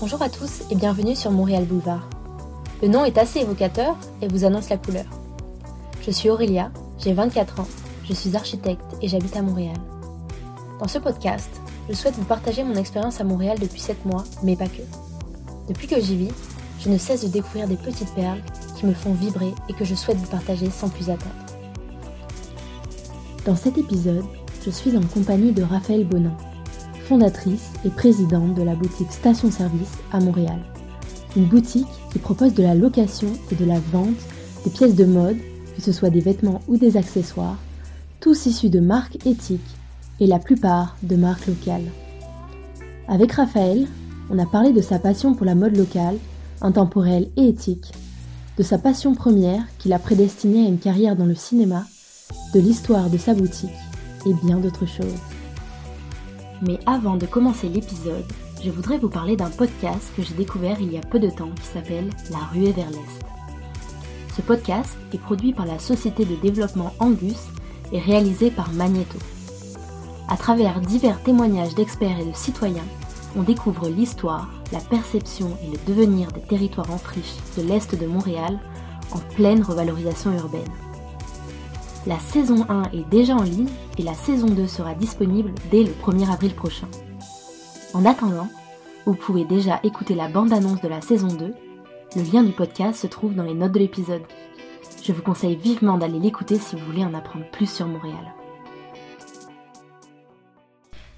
Bonjour à tous et bienvenue sur Montréal Boulevard. Le nom est assez évocateur et vous annonce la couleur. Je suis Aurélia, j'ai 24 ans, je suis architecte et j'habite à Montréal. Dans ce podcast, je souhaite vous partager mon expérience à Montréal depuis 7 mois, mais pas que. Depuis que j'y vis, je ne cesse de découvrir des petites perles qui me font vibrer et que je souhaite vous partager sans plus attendre. Dans cet épisode, je suis en compagnie de Raphaël Bonin, fondatrice et présidente de la boutique Station Service à Montréal. Une boutique qui propose de la location et de la vente des pièces de mode, que ce soit des vêtements ou des accessoires, tous issus de marques éthiques et la plupart de marques locales. Avec Raphaël, on a parlé de sa passion pour la mode locale, intemporelle et éthique, de sa passion première qui l'a prédestinée à une carrière dans le cinéma, de l'histoire de sa boutique et bien d'autres choses. Mais avant de commencer l'épisode, je voudrais vous parler d'un podcast que j'ai découvert il y a peu de temps qui s'appelle La ruée vers l'Est. Ce podcast est produit par la société de développement Angus et réalisé par Magneto. À travers divers témoignages d'experts et de citoyens, on découvre l'histoire, la perception et le devenir des territoires en friche de l'Est de Montréal en pleine revalorisation urbaine. La saison 1 est déjà en ligne et la saison 2 sera disponible dès le 1er avril prochain. En attendant, vous pouvez déjà écouter la bande-annonce de la saison 2. Le lien du podcast se trouve dans les notes de l'épisode. Je vous conseille vivement d'aller l'écouter si vous voulez en apprendre plus sur Montréal.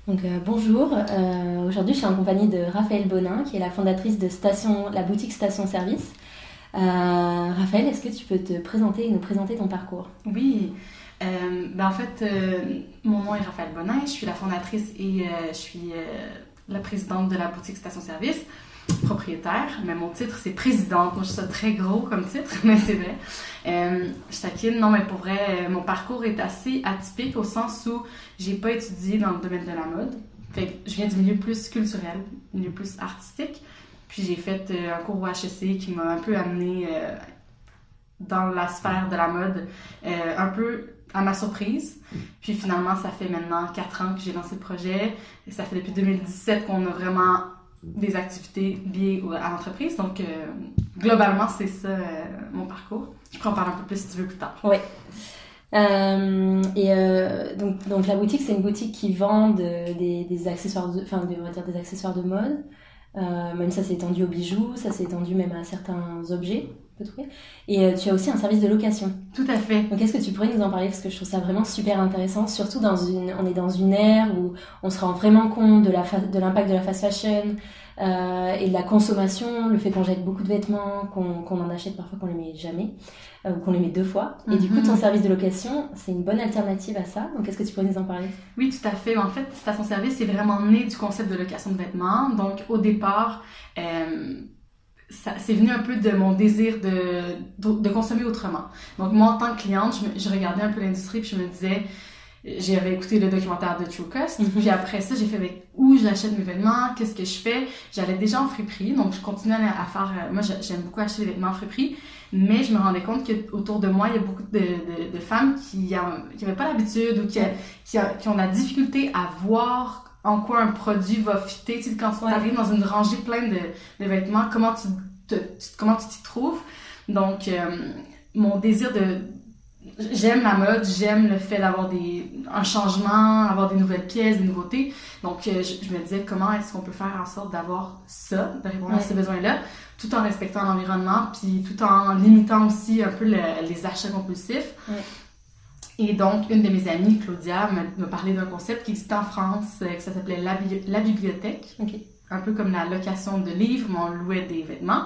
Donc euh, bonjour, euh, aujourd'hui je suis en compagnie de Raphaël Bonin qui est la fondatrice de la boutique Station Service. Euh, Raphaël, est-ce que tu peux te présenter et nous présenter ton parcours? Oui, ben en fait mon nom est Raphaël Bonin, je suis la fondatrice et je suis la présidente de la boutique Station Service propriétaire, mais mon titre c'est présidente. Moi je suis très gros comme titre, mais c'est vrai. Euh, je taquine, non mais pour vrai, mon parcours est assez atypique au sens où j'ai pas étudié dans le domaine de la mode. Fait je viens du milieu plus culturel, milieu plus artistique. Puis j'ai fait euh, un cours au HEC qui m'a un peu amené euh, dans la sphère de la mode, euh, un peu à ma surprise. Puis finalement, ça fait maintenant quatre ans que j'ai lancé le projet. Et ça fait depuis 2017 qu'on a vraiment des activités liées à l'entreprise. Donc, globalement, c'est ça mon parcours. Je peux en parler un peu plus si tu veux plus tard. Oui. Et donc, donc, la boutique, c'est une boutique qui vend des, des, accessoires, enfin, on va dire des accessoires de mode. Même ça s'est étendu aux bijoux, ça s'est étendu même à certains objets. Et tu as aussi un service de location. Tout à fait. Donc est-ce que tu pourrais nous en parler? Parce que je trouve ça vraiment super intéressant, surtout dans une, on est dans une ère où on se rend vraiment compte de la de l'impact de la fast fashion, euh, et de la consommation, le fait qu'on jette beaucoup de vêtements, qu'on en achète parfois qu'on les met jamais, euh, ou qu'on les met deux fois. Et du coup, ton mhm. service de location, c'est une bonne alternative à ça. Donc, est-ce que tu pourrais nous en parler? Oui, tout à fait. En fait, Station Service c'est vraiment né du concept de location de vêtements. Donc, au départ, euh, c'est venu un peu de mon désir de, de, consommer autrement. Donc, moi, en tant que cliente, je, je regardais un peu l'industrie puis je me disais j'avais écouté le documentaire de True Cost. Mhm. Puis après ça, j'ai fait avec où j'achète mes vêtements, qu'est-ce que je fais? J'allais déjà en friperie, donc je continuais à faire. Euh, moi, j'aime beaucoup acheter des vêtements en friperie, mais je me rendais compte que autour de moi, il y a beaucoup de, de, de femmes qui n'avaient pas l'habitude ou qui, qui, qui, ont la difficulté à voir en quoi un produit va fitter. Tu sais, quand tu arrives dans une rangée pleine de, de vêtements, comment tu te, comment tu t'y trouves? Donc, euh, mon désir de j'aime la mode, j'aime le fait d'avoir des un changement, avoir des nouvelles pièces, des nouveautés. Donc euh, je, me disais comment est-ce qu'on peut faire en sorte d'avoir ça, de répondre à ces besoins-là, tout en respectant l'environnement, puis tout en limitant aussi un peu les achats compulsifs. Et donc, une de mes amies, Claudia, m'a parlé d'un concept qui existait en France, euh, que ça s'appelait la, la, bibliothèque. Un peu comme la location de livres, mais on louait des vêtements.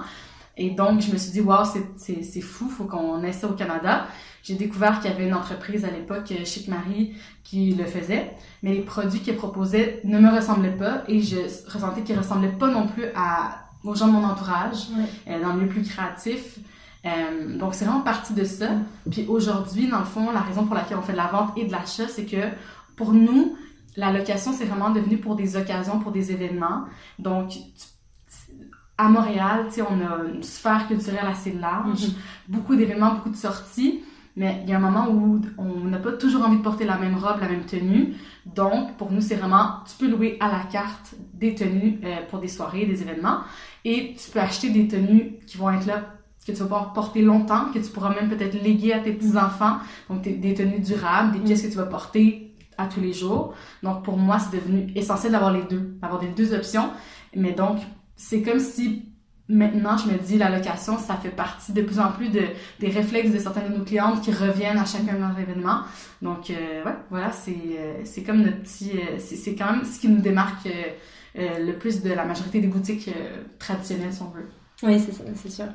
Et donc, je me suis dit, waouh, c'est fou, faut qu'on ait ça au Canada. J'ai découvert qu'il y avait une entreprise à l'époque, euh, Chic Marie, qui le faisait, mais les produits qu'elle proposait ne me ressemblaient pas et je ressentais qu'ils ressemblaient pas non plus à, aux gens de mon entourage, euh, dans le milieu plus créatif. Euh, donc, c'est vraiment partie de ça. Puis aujourd'hui, dans le fond, la raison pour laquelle on fait de la vente et de l'achat, c'est que pour nous, la location, c'est vraiment devenu pour des occasions, pour des événements. Donc, à Montréal, tu sais, on a une sphère culturelle assez large, mm-hmm. beaucoup d'événements, beaucoup de sorties. mais il y a un moment où on n'a pas toujours envie de porter la même robe, la même tenue. Donc, pour nous, c'est vraiment, tu peux louer à la carte des tenues euh, pour des soirées, des événements, et tu peux acheter des tenues qui vont être là, que tu vas pouvoir porter longtemps, que tu pourras même peut-être léguer à tes petits-enfants. Donc, des tenues durables, des pièces que tu vas porter à tous les jours. Donc, pour moi, c'est devenu essentiel d'avoir les deux, d'avoir les deux options. Mais donc, c'est comme si maintenant, je me dis, la location, ça fait partie de plus en plus de, des réflexes de certaines de nos clientes qui reviennent à chacun de leurs événements. Donc, euh, ouais, voilà, c'est, euh, c'est comme notre petit... Euh, c'est, c'est quand même ce qui nous démarque le plus de la majorité des boutiques traditionnelles, si on veut. Oui, c'est ça, c'est sûr.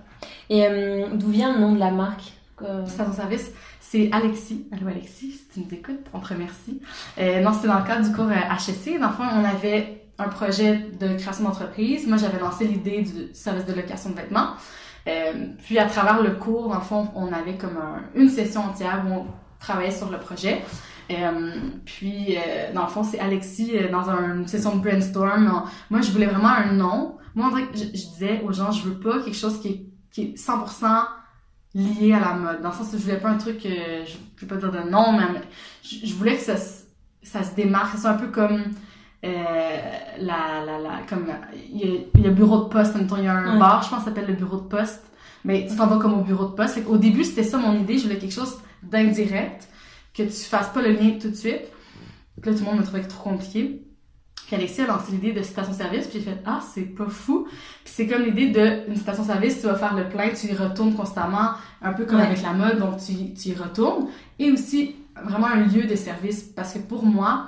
Et d'où vient le nom de la marque Station Service, c'est Alexis. Allô Alexis, si tu nous écoutes, on te remercie. non, c'était dans le cadre du cours HSC. Dans le fond, on avait un projet de création d'entreprise. Moi, j'avais lancé l'idée du service de location de vêtements. Euh, puis, à travers le cours, le fond, on avait comme une session entière où on travaillait sur le projet. Euh, puis, euh, dans le fond, c'est Alexis, dans une session de brainstorm. moi, je voulais vraiment un nom. Moi, je, disais aux gens, je veux pas quelque chose qui est, qui est 100% lié à la mode. Dans le sens où je voulais pas un truc, je peux pas dire de nom, mais je, voulais que ça, ça se démarque. C'est un peu comme euh, la, la, la, comme, il y, a, a bureau de poste, il y a un bar, je pense, ça s'appelle le bureau de poste. Mais tu t'en vas comme au bureau de poste. au début, c'était ça mon idée. Je voulais quelque chose d'indirect, que tu fasses pas le lien tout de suite. Puis là, tout le monde me trouvait trop compliqué. Puis Alexis a lancé l'idée de station-service, puis j'ai fait « Ah, c'est pas fou! » Puis c'est comme l'idée d'une station-service, tu vas faire le plein, tu y retournes constamment, un peu comme avec la mode, donc tu, tu y retournes. Et aussi, vraiment un lieu de service, parce que pour moi,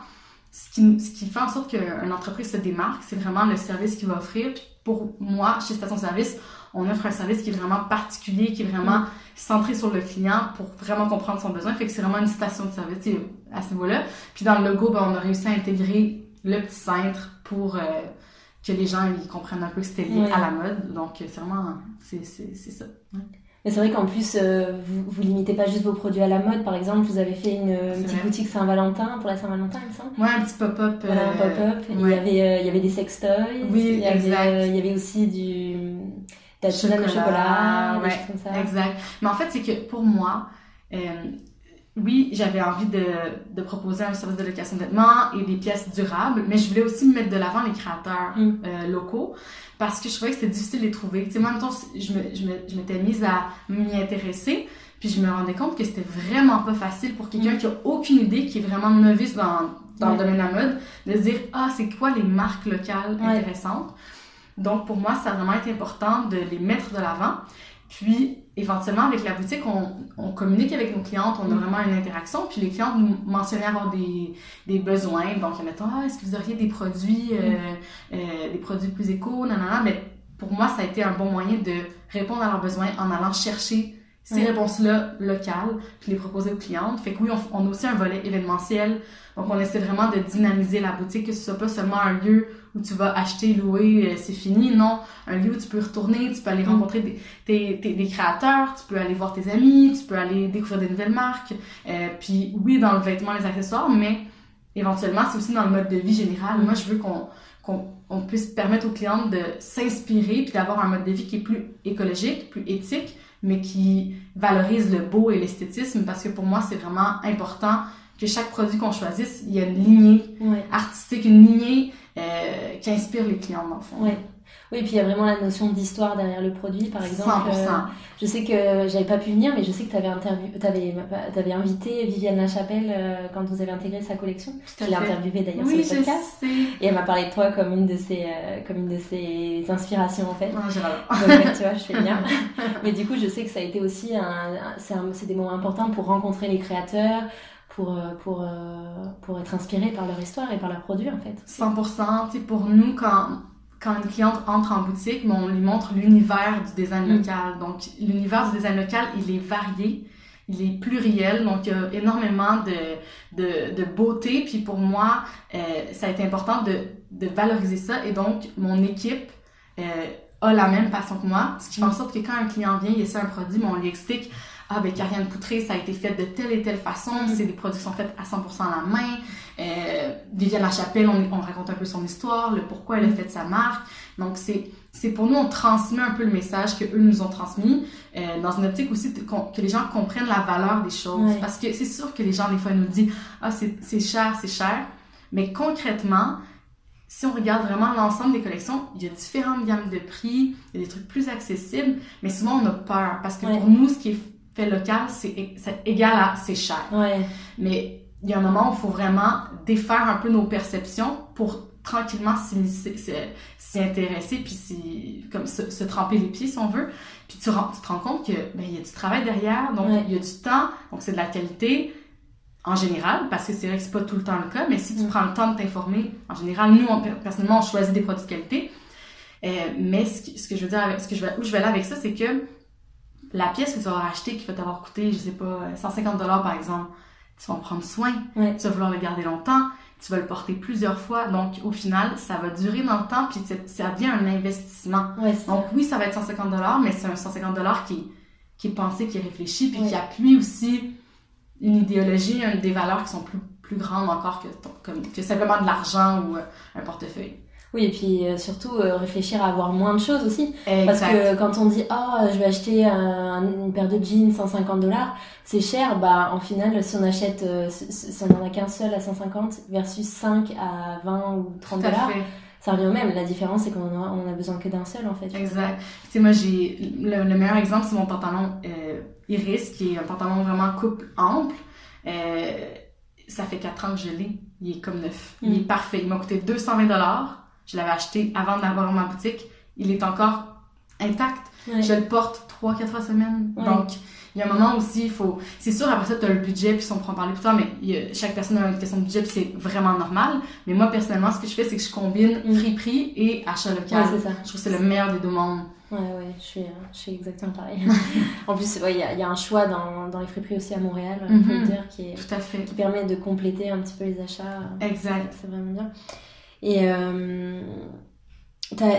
ce qui, ce qui fait en sorte qu'une entreprise se démarque, c'est vraiment le service qu'il va offrir. pour moi, chez Station Service, on offre un service qui est vraiment particulier, qui est vraiment centré sur le client pour vraiment comprendre son besoin. Fait que c'est vraiment une station de service à ce niveau-là. Puis dans le logo, ben, on a réussi à intégrer le petit cintre pour euh, que les gens ils comprennent un peu que c'était lié à la mode. Donc c'est vraiment, c'est ça. Mais c'est vrai qu'en plus, euh, vous, vous limitez pas juste vos produits à la mode. Par exemple, vous avez fait une, petite boutique Saint-Valentin pour la Saint-Valentin, il me semble. Ouais, un petit pop-up. Voilà, un euh, pop-up. Il, y avait, euh, il y avait des sextoys. Oui, il y exact. Avait, il y avait aussi du de la chocolat, chocolat des choses comme ça. Exact. Mais en fait, c'est que pour moi, oui, j'avais envie de, de, proposer un service de location de vêtements et des pièces durables, mais je voulais aussi mettre de l'avant les créateurs mm. euh, locaux parce que je trouvais que c'était difficile de les trouver. Tu sais, moi, en même temps, je, me, je, m'étais mise à m'y intéresser, puis je me rendais compte que c'était vraiment pas facile pour quelqu'un mm. qui a aucune idée, qui est vraiment novice dans, dans le domaine de la mode, de se dire « Ah, c'est quoi les marques locales intéressantes? » Donc, pour moi, ça a vraiment été important de les mettre de l'avant. Puis, éventuellement, avec la boutique, on, on, communique avec nos clientes, on a mm. vraiment une interaction. Puis, les clientes nous mentionnaient avoir des, des besoins. Donc, mettons, ah, est-ce que vous auriez des produits, euh, mm. euh, des produits plus éco, nanana? Mais pour moi, ça a été un bon moyen de répondre à leurs besoins en allant chercher ces réponses-là locales, puis les proposer aux clientes. Fait que oui, on, on, a aussi un volet événementiel. Donc, on essaie vraiment de dynamiser la boutique, que ce soit pas seulement un lieu où tu vas acheter, louer, euh, c'est fini. Non, un lieu où tu peux retourner, tu peux aller mm. rencontrer des, des créateurs, tu peux aller voir tes amis, tu peux aller découvrir des nouvelles marques. Euh, puis oui, dans le vêtement, les accessoires, mais éventuellement, c'est aussi dans le mode de vie général. Moi, je veux qu'on qu'on puisse permettre aux clientes de s'inspirer puis d'avoir un mode de vie qui est plus écologique, plus éthique, mais qui valorise le beau et l'esthétisme parce que pour moi, c'est vraiment important que chaque produit qu'on choisisse, il y a une lignée artistique, une lignée euh, qui inspire les clients, dans le fond. Oui, et puis il y a vraiment la notion d'histoire derrière le produit, par exemple. 100%. Euh, je sais que j'avais pas pu venir, mais je sais que tu avais, avais, avais, invité Viviane Lachapelle euh, quand vous avez intégré sa collection. Je l'ai interviewée d'ailleurs sur le podcast. Sais. Et elle m'a parlé de toi comme une de ses, euh, comme une de ses inspirations en fait. Ah, Donc, tu vois, je fais bien. mais du coup, je sais que ça a été aussi un, c'est des moments importants pour rencontrer les créateurs, pour, pour, pour être inspiré par leur histoire et par leurs produits en fait. 100%, tu sais, pour nous, quand quand une cliente entre en boutique, on lui montre l'univers du design mm. local. Donc, l'univers du design local, il est varié, il est pluriel, donc il y a énormément de, de, de beauté. Puis pour moi, euh, ça a été important de, de valoriser ça. Et donc, mon équipe euh, a la même passion que moi, ce qui fait en sorte que quand un client vient, il essaie un produit, mais on lui explique ah ben Karianne Poutré, ça a été fait de telle et telle façon, mm. c'est des sont faits à 100% à la main. Euh, Viviane Lachapelle, on, on raconte un peu son histoire, le pourquoi elle a fait sa marque. Donc, c'est, c'est pour nous, on transmet un peu le message que eux nous ont transmis, euh, dans une optique aussi que les gens comprennent la valeur des choses. Parce que c'est sûr que les gens, des fois, nous disent, ah, c'est, c'est cher, c'est cher. Mais concrètement, si on regarde vraiment l'ensemble des collections, il y a différentes gammes de prix, il y a des trucs plus accessibles, mais souvent on a peur parce que pour nous, ce qui est fait local, c'est égal à c'est cher. Ouais. Mais il y a un moment où il faut vraiment défaire un peu nos perceptions pour tranquillement s'y intéresser puis comme se, tremper les pieds si on veut puis tu, tu te rends compte que ben, il y a du travail derrière donc il y a du temps donc c'est de la qualité en général, parce que c'est vrai que c'est pas tout le temps le cas, mais si tu mm. prends le temps de t'informer, en général, nous, personnellement, on choisit des produits de qualité. Euh, mais ce que, je veux dire avec, ce que je vais, où je vais aller avec ça, c'est que la pièce que tu vas acheter qui va t'avoir coûté, je sais pas, 150 dollars par exemple, tu vas en prendre soin, tu vas vouloir le garder longtemps, tu vas le porter plusieurs fois, donc au final, ça va durer dans le temps, puis ça devient un investissement. donc oui, ça va être 150 dollars, mais c'est un 150 dollars qui, qui est pensé, qui est réfléchi, puis qui appuie aussi une idéologie, des valeurs qui sont plus, plus grandes encore que simplement de l'argent ou euh, un portefeuille. Oui, et puis euh, surtout euh, réfléchir à avoir moins de choses aussi. Parce que quand on dit oh je vais acheter une paire de jeans 150 dollars, c'est cher. Bah en final, si on achète, si on en a qu'un seul à 150 versus 5 à 20 ou 30 dollars, ça revient au même. La différence c'est qu'on a, on a besoin que d'un seul en fait. Exact. Tu sais moi j'ai le, meilleur exemple c'est mon pantalon Iris qui est un pantalon vraiment coupe ample. ça fait 4 ans que je l'ai. Il est comme neuf. Il est mm. parfait. Il m'a coûté 220 dollars je l'avais acheté avant d'avoir ma boutique. Il est encore intact. Je le porte trois, quatre fois semaine. Donc, il y a un moment aussi, il faut. C'est sûr, après ça, tu as le budget, puis on prend parler plus tard, mais chaque personne a une question de budget, puis c'est vraiment normal. Mais moi, personnellement, ce que je fais, c'est que je combine mm. friperie et achat local. Ouais, ça. Je trouve que c'est le meilleur des deux mondes. Ouais, ouais, je suis, je suis exactement pareil. en plus, il y, a, y, a, un choix dans, dans les friperies aussi à Montréal, mm -hmm. dire, qui, est, Tout à fait. qui permet de compléter un petit peu les achats. Exact. C'est vraiment bien. Et euh,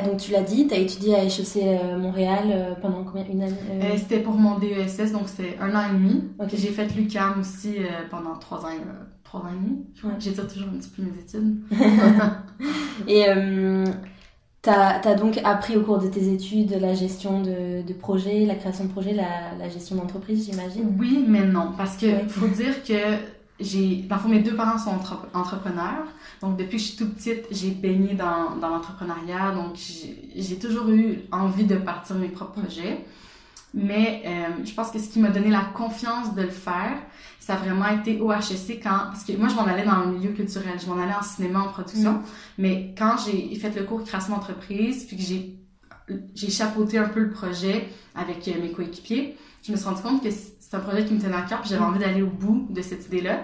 donc tu l'as dit, tu as étudié à HEC euh, Montréal euh, pendant combien Une année C'était pour mon DESS, donc c'est un an et demi. J'ai fait l'UCAM aussi pendant trois ans, trois ans et demi. J'étire toujours un petit peu mes études. et tu as, donc appris au cours de tes études la gestion de, de projets, la création de projets, la, la gestion d'entreprise, j'imagine? Oui, mais non. Parce qu'il faut dire que j'ai. Dans le fond, mes deux parents sont entrepreneurs. Donc, depuis que je suis toute petite, j'ai baigné dans, dans l'entrepreneuriat. Donc, j'ai toujours eu envie de partir mes propres projets. Mais euh, je pense que ce qui m'a donné la confiance de le faire, ça a vraiment été au HEC quand... Parce que moi, je m'en allais dans le milieu culturel. Je m'en allais en cinéma, en production. Mm. Mais quand j'ai fait le cours création d'entreprise, puis que j'ai j'ai chapeauté un peu le projet avec euh, mes coéquipiers, je me suis rendu compte que c'est un projet qui me tenait à cœur, puis j'avais mm. envie d'aller au bout de cette idée-là.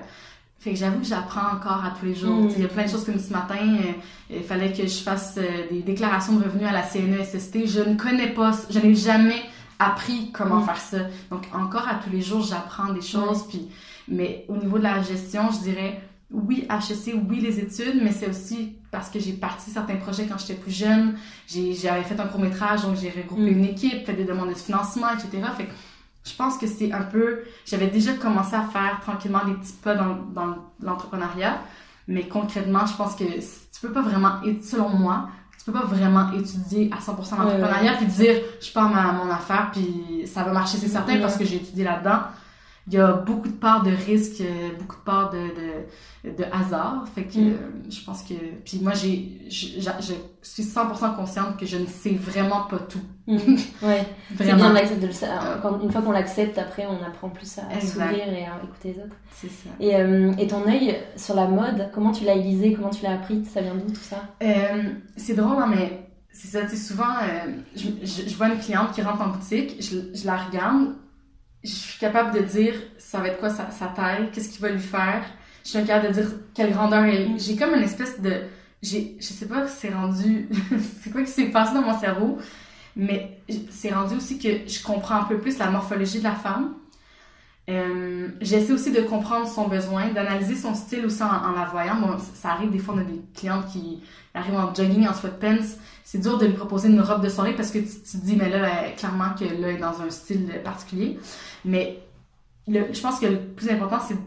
Fait que j'avoue que j'apprends encore à tous les jours. Il y a plein de choses comme ce matin, euh, il fallait que je fasse euh, des déclarations de revenus à la CNESST. Je ne connais pas, je n'ai jamais appris comment mm. faire ça. Donc encore à tous les jours, j'apprends des choses. Puis, mais au niveau de la gestion, je dirais oui HEC, oui les études, mais c'est aussi parce que j'ai parti certains projets quand j'étais plus jeune. J'avais fait un court métrage, donc j'ai regroupé mm. une équipe, fait des demandes de financement, etc. Fait que je pense que c'est un peu. J'avais déjà commencé à faire tranquillement des petits pas dans, dans l'entrepreneuriat, mais concrètement, je pense que tu peux pas vraiment, selon moi, tu peux pas vraiment étudier à 100% l'entrepreneuriat puis dire je pars ma mon affaire puis ça va marcher c'est certain parce que j'ai étudié là-dedans il y a beaucoup de parts de risque, euh, beaucoup de parts de, de, de hasard. Fait que mm. euh, je pense que. Puis moi, j'ai, je, je, suis 100% consciente que je ne sais vraiment pas tout. Mm. Ouais. vraiment. C'est bien de le savoir. Une fois qu'on l'accepte, après, on apprend plus à, s'ouvrir et à écouter les autres. C'est ça. Et, euh, et ton œil sur la mode, comment tu l'as aiguisé Comment tu l'as appris Ça vient d'où tout ça? C'est drôle, hein, mais c'est ça. Tu souvent, je, je, vois une cliente qui rentre en boutique, je, je la regarde je suis capable de dire ça va être quoi sa, sa taille, qu'est-ce qu'il va lui faire. Je suis capable de dire quelle grandeur elle J'ai comme une espèce de. J'ai, je sais pas c'est rendu. c'est quoi qui s'est passé dans mon cerveau, mais c'est rendu aussi que je comprends un peu plus la morphologie de la femme. Euh, j'essaie aussi de comprendre son besoin, d'analyser son style aussi en, la voyant. Bon, ça arrive des fois, on a des clientes qui arrivent en jogging, en sweatpants. C'est dur de lui proposer une robe de soirée parce que tu, te dis, mais là, clairement que là, est dans un style particulier. Mais le, je pense que le plus important, c'est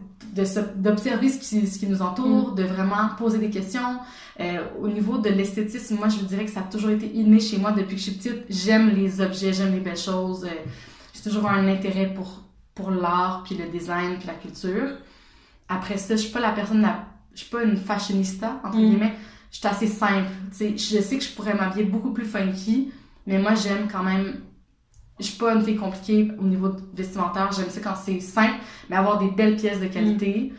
d'observer ce qui, ce qui nous entoure, Mm. de vraiment poser des questions. Euh, au niveau de l'esthétisme, moi, je vous dirais que ça a toujours été inné chez moi depuis que je suis petite. J'aime les objets, j'aime les belles choses. Euh, J'ai toujours un intérêt pour, pour l'art, puis le design, puis la culture. Après ça, je suis pas la personne, la, je suis pas une fashionista, entre Mm. guillemets. Je suis assez simple. Je sais que je pourrais m'habiller beaucoup plus funky, mais moi, j'aime quand même je suis pas une fille compliquée au niveau vestimentaire. J'aime ça quand c'est simple, mais avoir des belles pièces de qualité.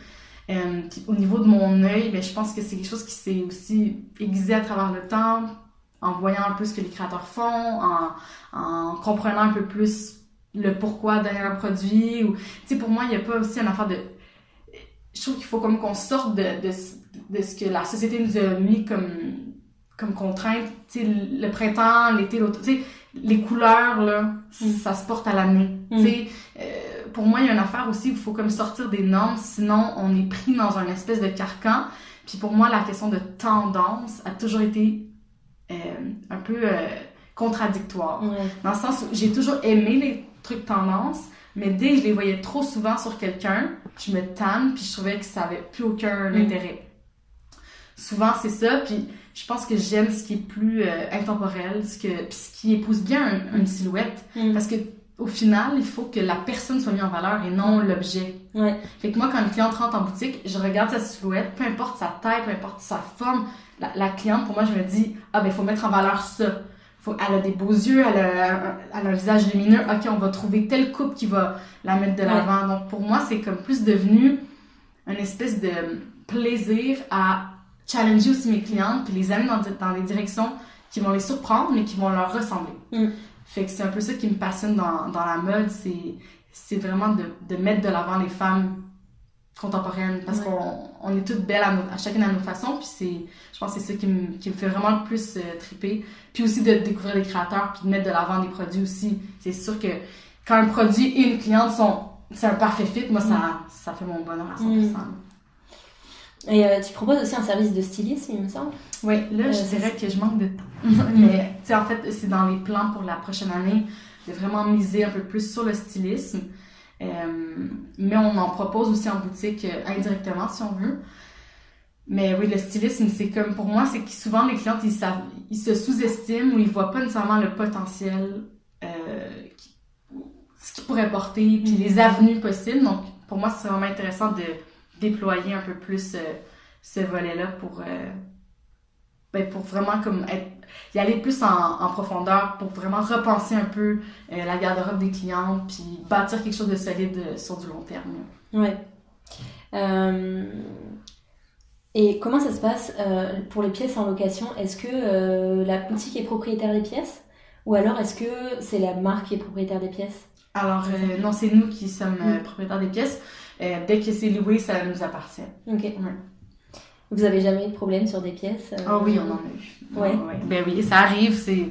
Euh, au niveau de mon œil, ben, je pense que c'est quelque chose qui s'est aussi aiguisé à travers le temps, en voyant un peu ce que les créateurs font, en, en comprenant un peu plus le pourquoi derrière un produit. Ou, pour moi, il n'y a pas aussi une affaire de... Je trouve qu'il faut comme qu'on sorte de, de, de ce que la société nous a mis comme, comme contrainte. Tu sais, le printemps, l'été, l'automne, les couleurs, là, Mm. ça se porte à l'année. Mm. Euh, pour moi, il y a une affaire aussi où il faut comme sortir des normes, sinon on est pris dans un espèce de carcan. Puis pour moi, la question de tendance a toujours été euh, un peu euh, contradictoire. Dans le sens où j'ai toujours aimé les trucs tendance, mais dès que je les voyais trop souvent sur quelqu'un, je me tanne, puis je trouvais que ça avait plus aucun Mm. intérêt. Souvent, c'est ça, puis je pense que j'aime ce qui est plus euh, intemporel, ce, que, puis ce qui épouse bien un- une silhouette. Mm. Parce que au final, il faut que la personne soit mise en valeur et non l'objet. Ouais. Fait que moi, quand une cliente rentre en boutique, je regarde sa silhouette, peu importe sa taille, peu importe sa forme, la, la cliente, pour moi, je me dis, ah ben, il faut mettre en valeur ça. Faut, elle a des beaux yeux, elle a, elle a un visage lumineux, ok, on va trouver telle coupe qui va la mettre de l'avant. Donc, pour moi, c'est comme plus devenu une espèce de plaisir à challenger aussi mes clientes, puis les amener dans, dans des directions qui vont les surprendre, mais qui vont leur ressembler. Mm. Fait que c'est un peu ça qui me passionne dans, dans la mode, c'est, c'est vraiment de, de mettre de l'avant les femmes contemporaines, parce qu'on on est toutes belles à, nos- à chacune à nos façons, puis c'est, je pense que c'est ça qui me, qui me fait vraiment le plus euh, triper. Puis aussi de découvrir des créateurs, puis de mettre de l'avant des produits aussi. C'est sûr que quand un produit et une cliente sont, c'est un parfait fit, moi, ça, ça fait mon bonheur à 100%. Et euh, tu proposes aussi un service de stylisme, il me semble. Oui, là, Euh, je dirais que je manque de temps. Mais, tu sais, en fait, c'est dans les plans pour la prochaine année de vraiment miser un peu plus sur le stylisme. Euh, mais on en propose aussi en boutique indirectement, si on veut. Mais oui, le stylisme, c'est comme, pour moi, c'est que souvent les clientes, ils, savent, ils se sous-estiment ou ils voient pas nécessairement le potentiel, qui- ce qu'ils pourraient porter, puis les avenues possibles. Donc, pour moi, c'est vraiment intéressant de déployer un peu plus euh, ce volet-là pour, euh, ben, pour vraiment comme être, y aller plus en, en profondeur, pour vraiment repenser un peu euh, la garde-robe des clients, puis bâtir quelque chose de solide euh, sur du long terme. Ouais. Et comment ça se passe pour les pièces en location? Est-ce que la boutique est propriétaire des pièces? Ou alors est-ce que c'est la marque qui est propriétaire des pièces? Alors, euh, non, c'est nous qui sommes euh, Mm. propriétaires des pièces. Euh, dès que c'est loué, ça nous appartient. Ok. Vous avez jamais eu de problème sur des pièces euh, Ah oui, on en a eu. Ouais. Ben oui, ça arrive, c'est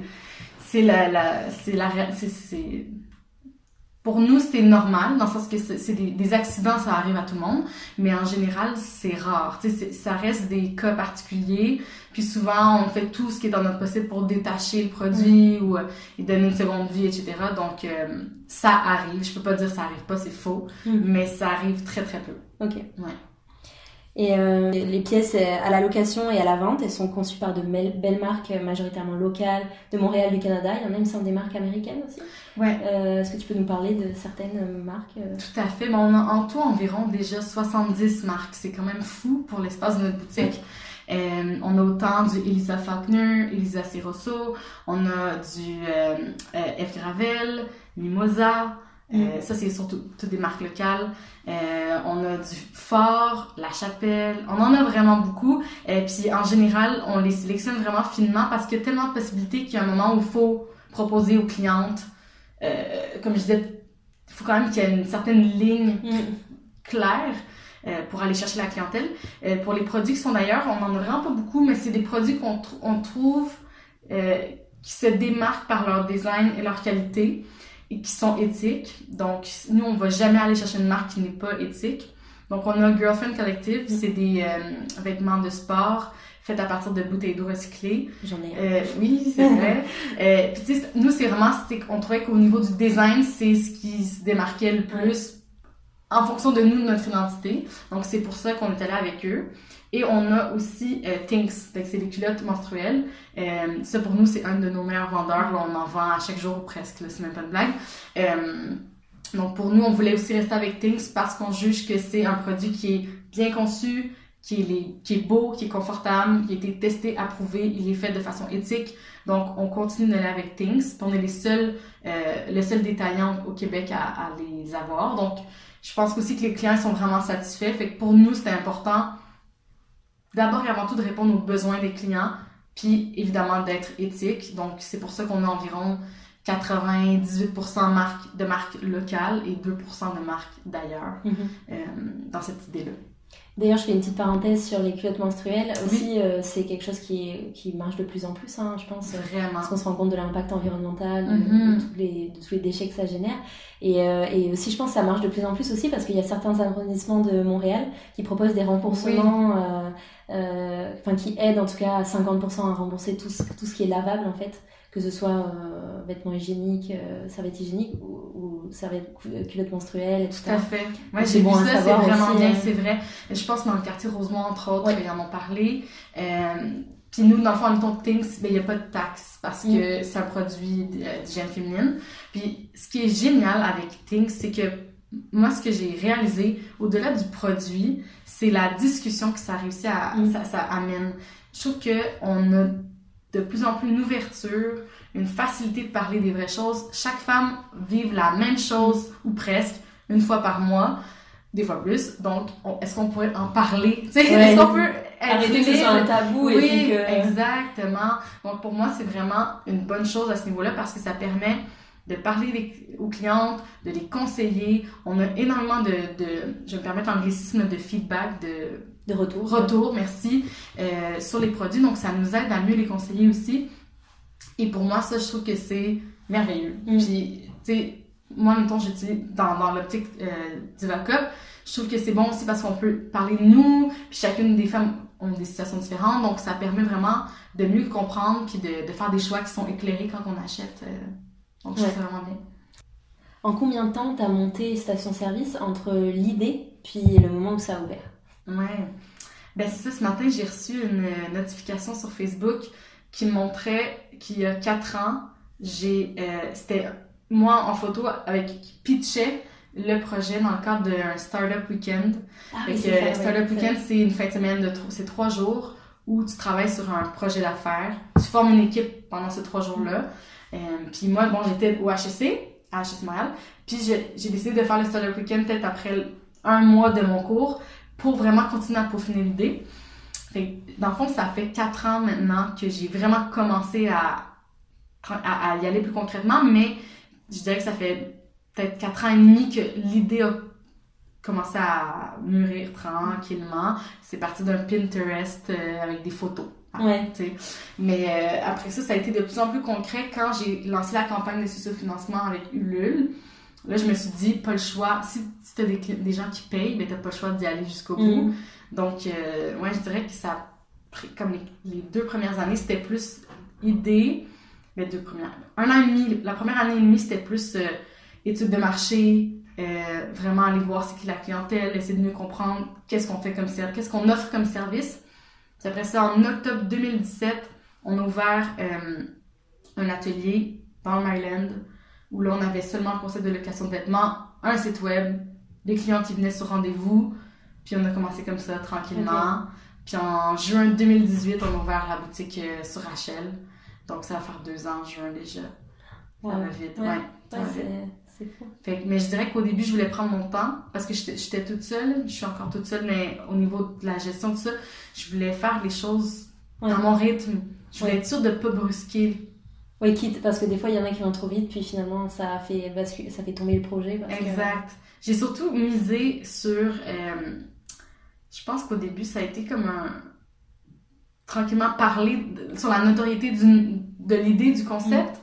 c'est la, la c'est la c'est pour nous c'est normal dans le sens que c'est des, des accidents ça arrive à tout le monde mais en général c'est rare tu sais ça reste des cas particuliers puis souvent on fait tout ce qui est dans notre possible pour détacher le produit ou euh, lui donner une seconde vie etc donc euh, ça arrive je peux pas dire ça arrive pas c'est faux Mm. mais ça arrive très très peu Ok. Ouais. Et euh, les pièces euh, à la location et à la vente, elles sont conçues par de belles, marques euh, majoritairement locales de Montréal, du Canada. Il y en a, il me semble, des marques américaines aussi. ouais Euh, Est-ce que tu peux nous parler de certaines euh, marques Tout à fait. Bon, on a en tout environ déjà 70 marques. C'est quand même fou pour l'espace de notre boutique. Euh, on a autant du Elisa Faulkner, Elisa Ciroso, on a du F. Gravel, Mimosa. Euh, Ça, c'est surtout toutes des marques locales. Euh, on a du Fort, La Chapelle. On en a vraiment beaucoup. Et puis, en général, on les sélectionne vraiment finement parce qu'il y a tellement de possibilités qu'il y a un moment où il faut proposer aux clientes. Euh, comme je disais, il faut quand même qu'il y ait une certaine ligne claire euh, pour aller chercher la clientèle. Euh, pour les produits qui sont d'ailleurs, on en a vraiment pas beaucoup, mais c'est des produits qu'on tr- on trouve euh, qui se démarquent par leur design et leur qualité et qui sont éthiques. Donc, nous, on va jamais aller chercher une marque qui n'est pas éthique. Donc, on a Girlfriend Collective, c'est des euh, vêtements de sport faits à partir de bouteilles d'eau recyclées. J'en ai. Euh, oui, c'est vrai. euh, puis tu sais, nous, c'est vraiment, qu'on trouvait qu'au niveau du design, c'est ce qui se démarquait le plus en fonction de nous, de notre identité. Donc, c'est pour ça qu'on est allé avec eux. Et on a aussi euh, c'est des culottes menstruelles. Euh, ça, pour nous, c'est un de nos meilleurs vendeurs. Là, on en vend à chaque jour presque, c'est même pas de blague. Euh, donc, pour nous, on voulait aussi rester avec Tinks parce qu'on juge que c'est un produit qui est bien conçu, qui est, qui est beau, qui est confortable, qui a été testé, approuvé, il est fait de façon éthique. Donc, on continue d'aller avec Things. On est les seuls, euh, le seul détaillant au Québec à, à, les avoir. Donc, je pense aussi que les clients sont vraiment satisfaits. Fait que pour nous, c'était important d'abord et avant tout de répondre aux besoins des clients, puis évidemment d'être éthique. Donc, c'est pour ça qu'on a environ 98% marque, de marques locales et 2% de marques d'ailleurs mm-hmm. euh, dans cette idée-là. D'ailleurs, je fais une petite parenthèse sur les culottes menstruelles. Aussi, euh, c'est quelque chose qui, est, qui marche de plus en plus, hein, je pense. Vraiment. Parce qu'on se rend compte de l'impact environnemental, de, mm-hmm. tous les, de, tous les, déchets que ça génère. Et, euh, et, aussi, je pense que ça marche de plus en plus aussi parce qu'il y a certains arrondissements de Montréal qui proposent des remboursements, enfin qui aident en tout cas à 50% à rembourser tout, tout ce qui est lavable en fait que ce soit euh, vêtements hygiéniques, euh, serviettes hygiéniques ou, ou serviettes euh, culottes menstruelles, etc. Tout à fait. Ouais, j'ai vu ça, c'est vraiment bien, hein. c'est vrai. Je pense dans le quartier Rosemont, entre autres, ils en ont parlé. Euh, puis nous, dans le fond, en Things, ben, il n'y a pas de taxe parce que mm. c'est un produit d'hygiène féminine. Puis ce qui est génial avec Things, c'est que moi, ce que j'ai réalisé, au-delà du produit, c'est la discussion que ça réussit à, mm. ça, ça amène. Je trouve qu'on a de plus en plus une ouverture, une facilité de parler des vraies choses. Chaque femme vive la même chose, ou presque, une fois par mois, des fois plus. Donc, est-ce qu'on pourrait en parler? Est-ce qu'on peut arrêter que ce soit un tabou? Oui, et exactement. Donc, pour moi, c'est vraiment une bonne chose à ce niveau-là parce que ça permet de parler aux clientes, de les conseiller. On a énormément de, de je vais me permettre l'anglicisme, de feedback, de de retour. Retour, merci, euh, sur les produits. Donc, ça nous aide à mieux les conseiller aussi. Et pour moi, ça, je trouve que c'est merveilleux. Mm. Puis, tu sais, moi, temps, j'utilise dans, dans l'optique euh, d'Ivacop, je trouve que c'est bon aussi parce qu'on peut parler de nous, puis chacune des femmes ont des situations différentes, donc ça permet vraiment de mieux comprendre, puis de, de faire des choix qui sont éclairés quand on achète. Euh, donc, trouve ça vraiment bien. En combien de temps t'as monté Station Service entre l'idée puis le moment où ça a ouvert? Ouais. Ben, c'est ça, ce matin, j'ai reçu une notification sur Facebook qui montrait qu'il y a quatre ans, j'ai, euh, c'était moi en photo avec, qui pitchait le projet dans le cadre d'un Startup Weekend. Ah, oui, ça, Startup Weekend, c'est une fin de semaine de c'est trois jours où tu travailles sur un projet d'affaires. Tu formes une équipe pendant ces trois jours-là. Euh, puis moi, bon, j'étais au HEC, à HEC Montréal. Puis j'ai décidé de faire le Startup Weekend peut-être après un mois de mon cours pour vraiment continuer à peaufiner l'idée. Dans le fond, ça fait quatre ans maintenant que j'ai vraiment commencé à, y aller plus concrètement, mais je dirais que ça fait peut-être quatre ans et demi que l'idée a commencé à mûrir tranquillement. C'est parti d'un Pinterest euh, avec des photos. Ouais. Mais euh, après ça, ça a été de plus en plus concret quand j'ai lancé la campagne de socio-financement avec Ulule. Là, je me suis dit, pas le choix. Si, si t'as des, des gens qui payent, ben t'as pas le choix d'y aller jusqu'au bout. Mm. Donc, euh, ouais, je dirais que ça, comme les, deux premières années, c'était plus idée. Mais deux premières. Un an et demi, la première année et demie, c'était plus euh, étude de marché, euh, vraiment aller voir c'est qui la clientèle, essayer de mieux comprendre qu'est-ce qu'on fait comme service, qu'est-ce qu'on offre comme service. Puis après ça, en octobre 2017, on a ouvert euh, un atelier dans le Maryland où là, on avait seulement le concept de location de vêtements, un site web, des clients qui venaient sur rendez-vous, puis on a commencé comme ça tranquillement. Puis en juin 2018, on a ouvert la boutique euh, sur Rachel. Donc ça va faire deux ans, juin déjà. Ça va vite, ouais. c'est mais je dirais qu'au début, je voulais prendre mon temps parce que j'étais toute seule. Je suis encore toute seule, mais au niveau de la gestion de ça, je voulais faire les choses à mon rythme. Je voulais être sûre de ne pas brusquer oui, quitte, parce que des fois, il y en a qui vont trop vite, puis finalement, ça fait, ça fait tomber le projet. exact. J'ai surtout misé sur. Euh, je pense qu'au début, ça a été comme un. Tranquillement parler sur la notoriété de l'idée du concept. Mm.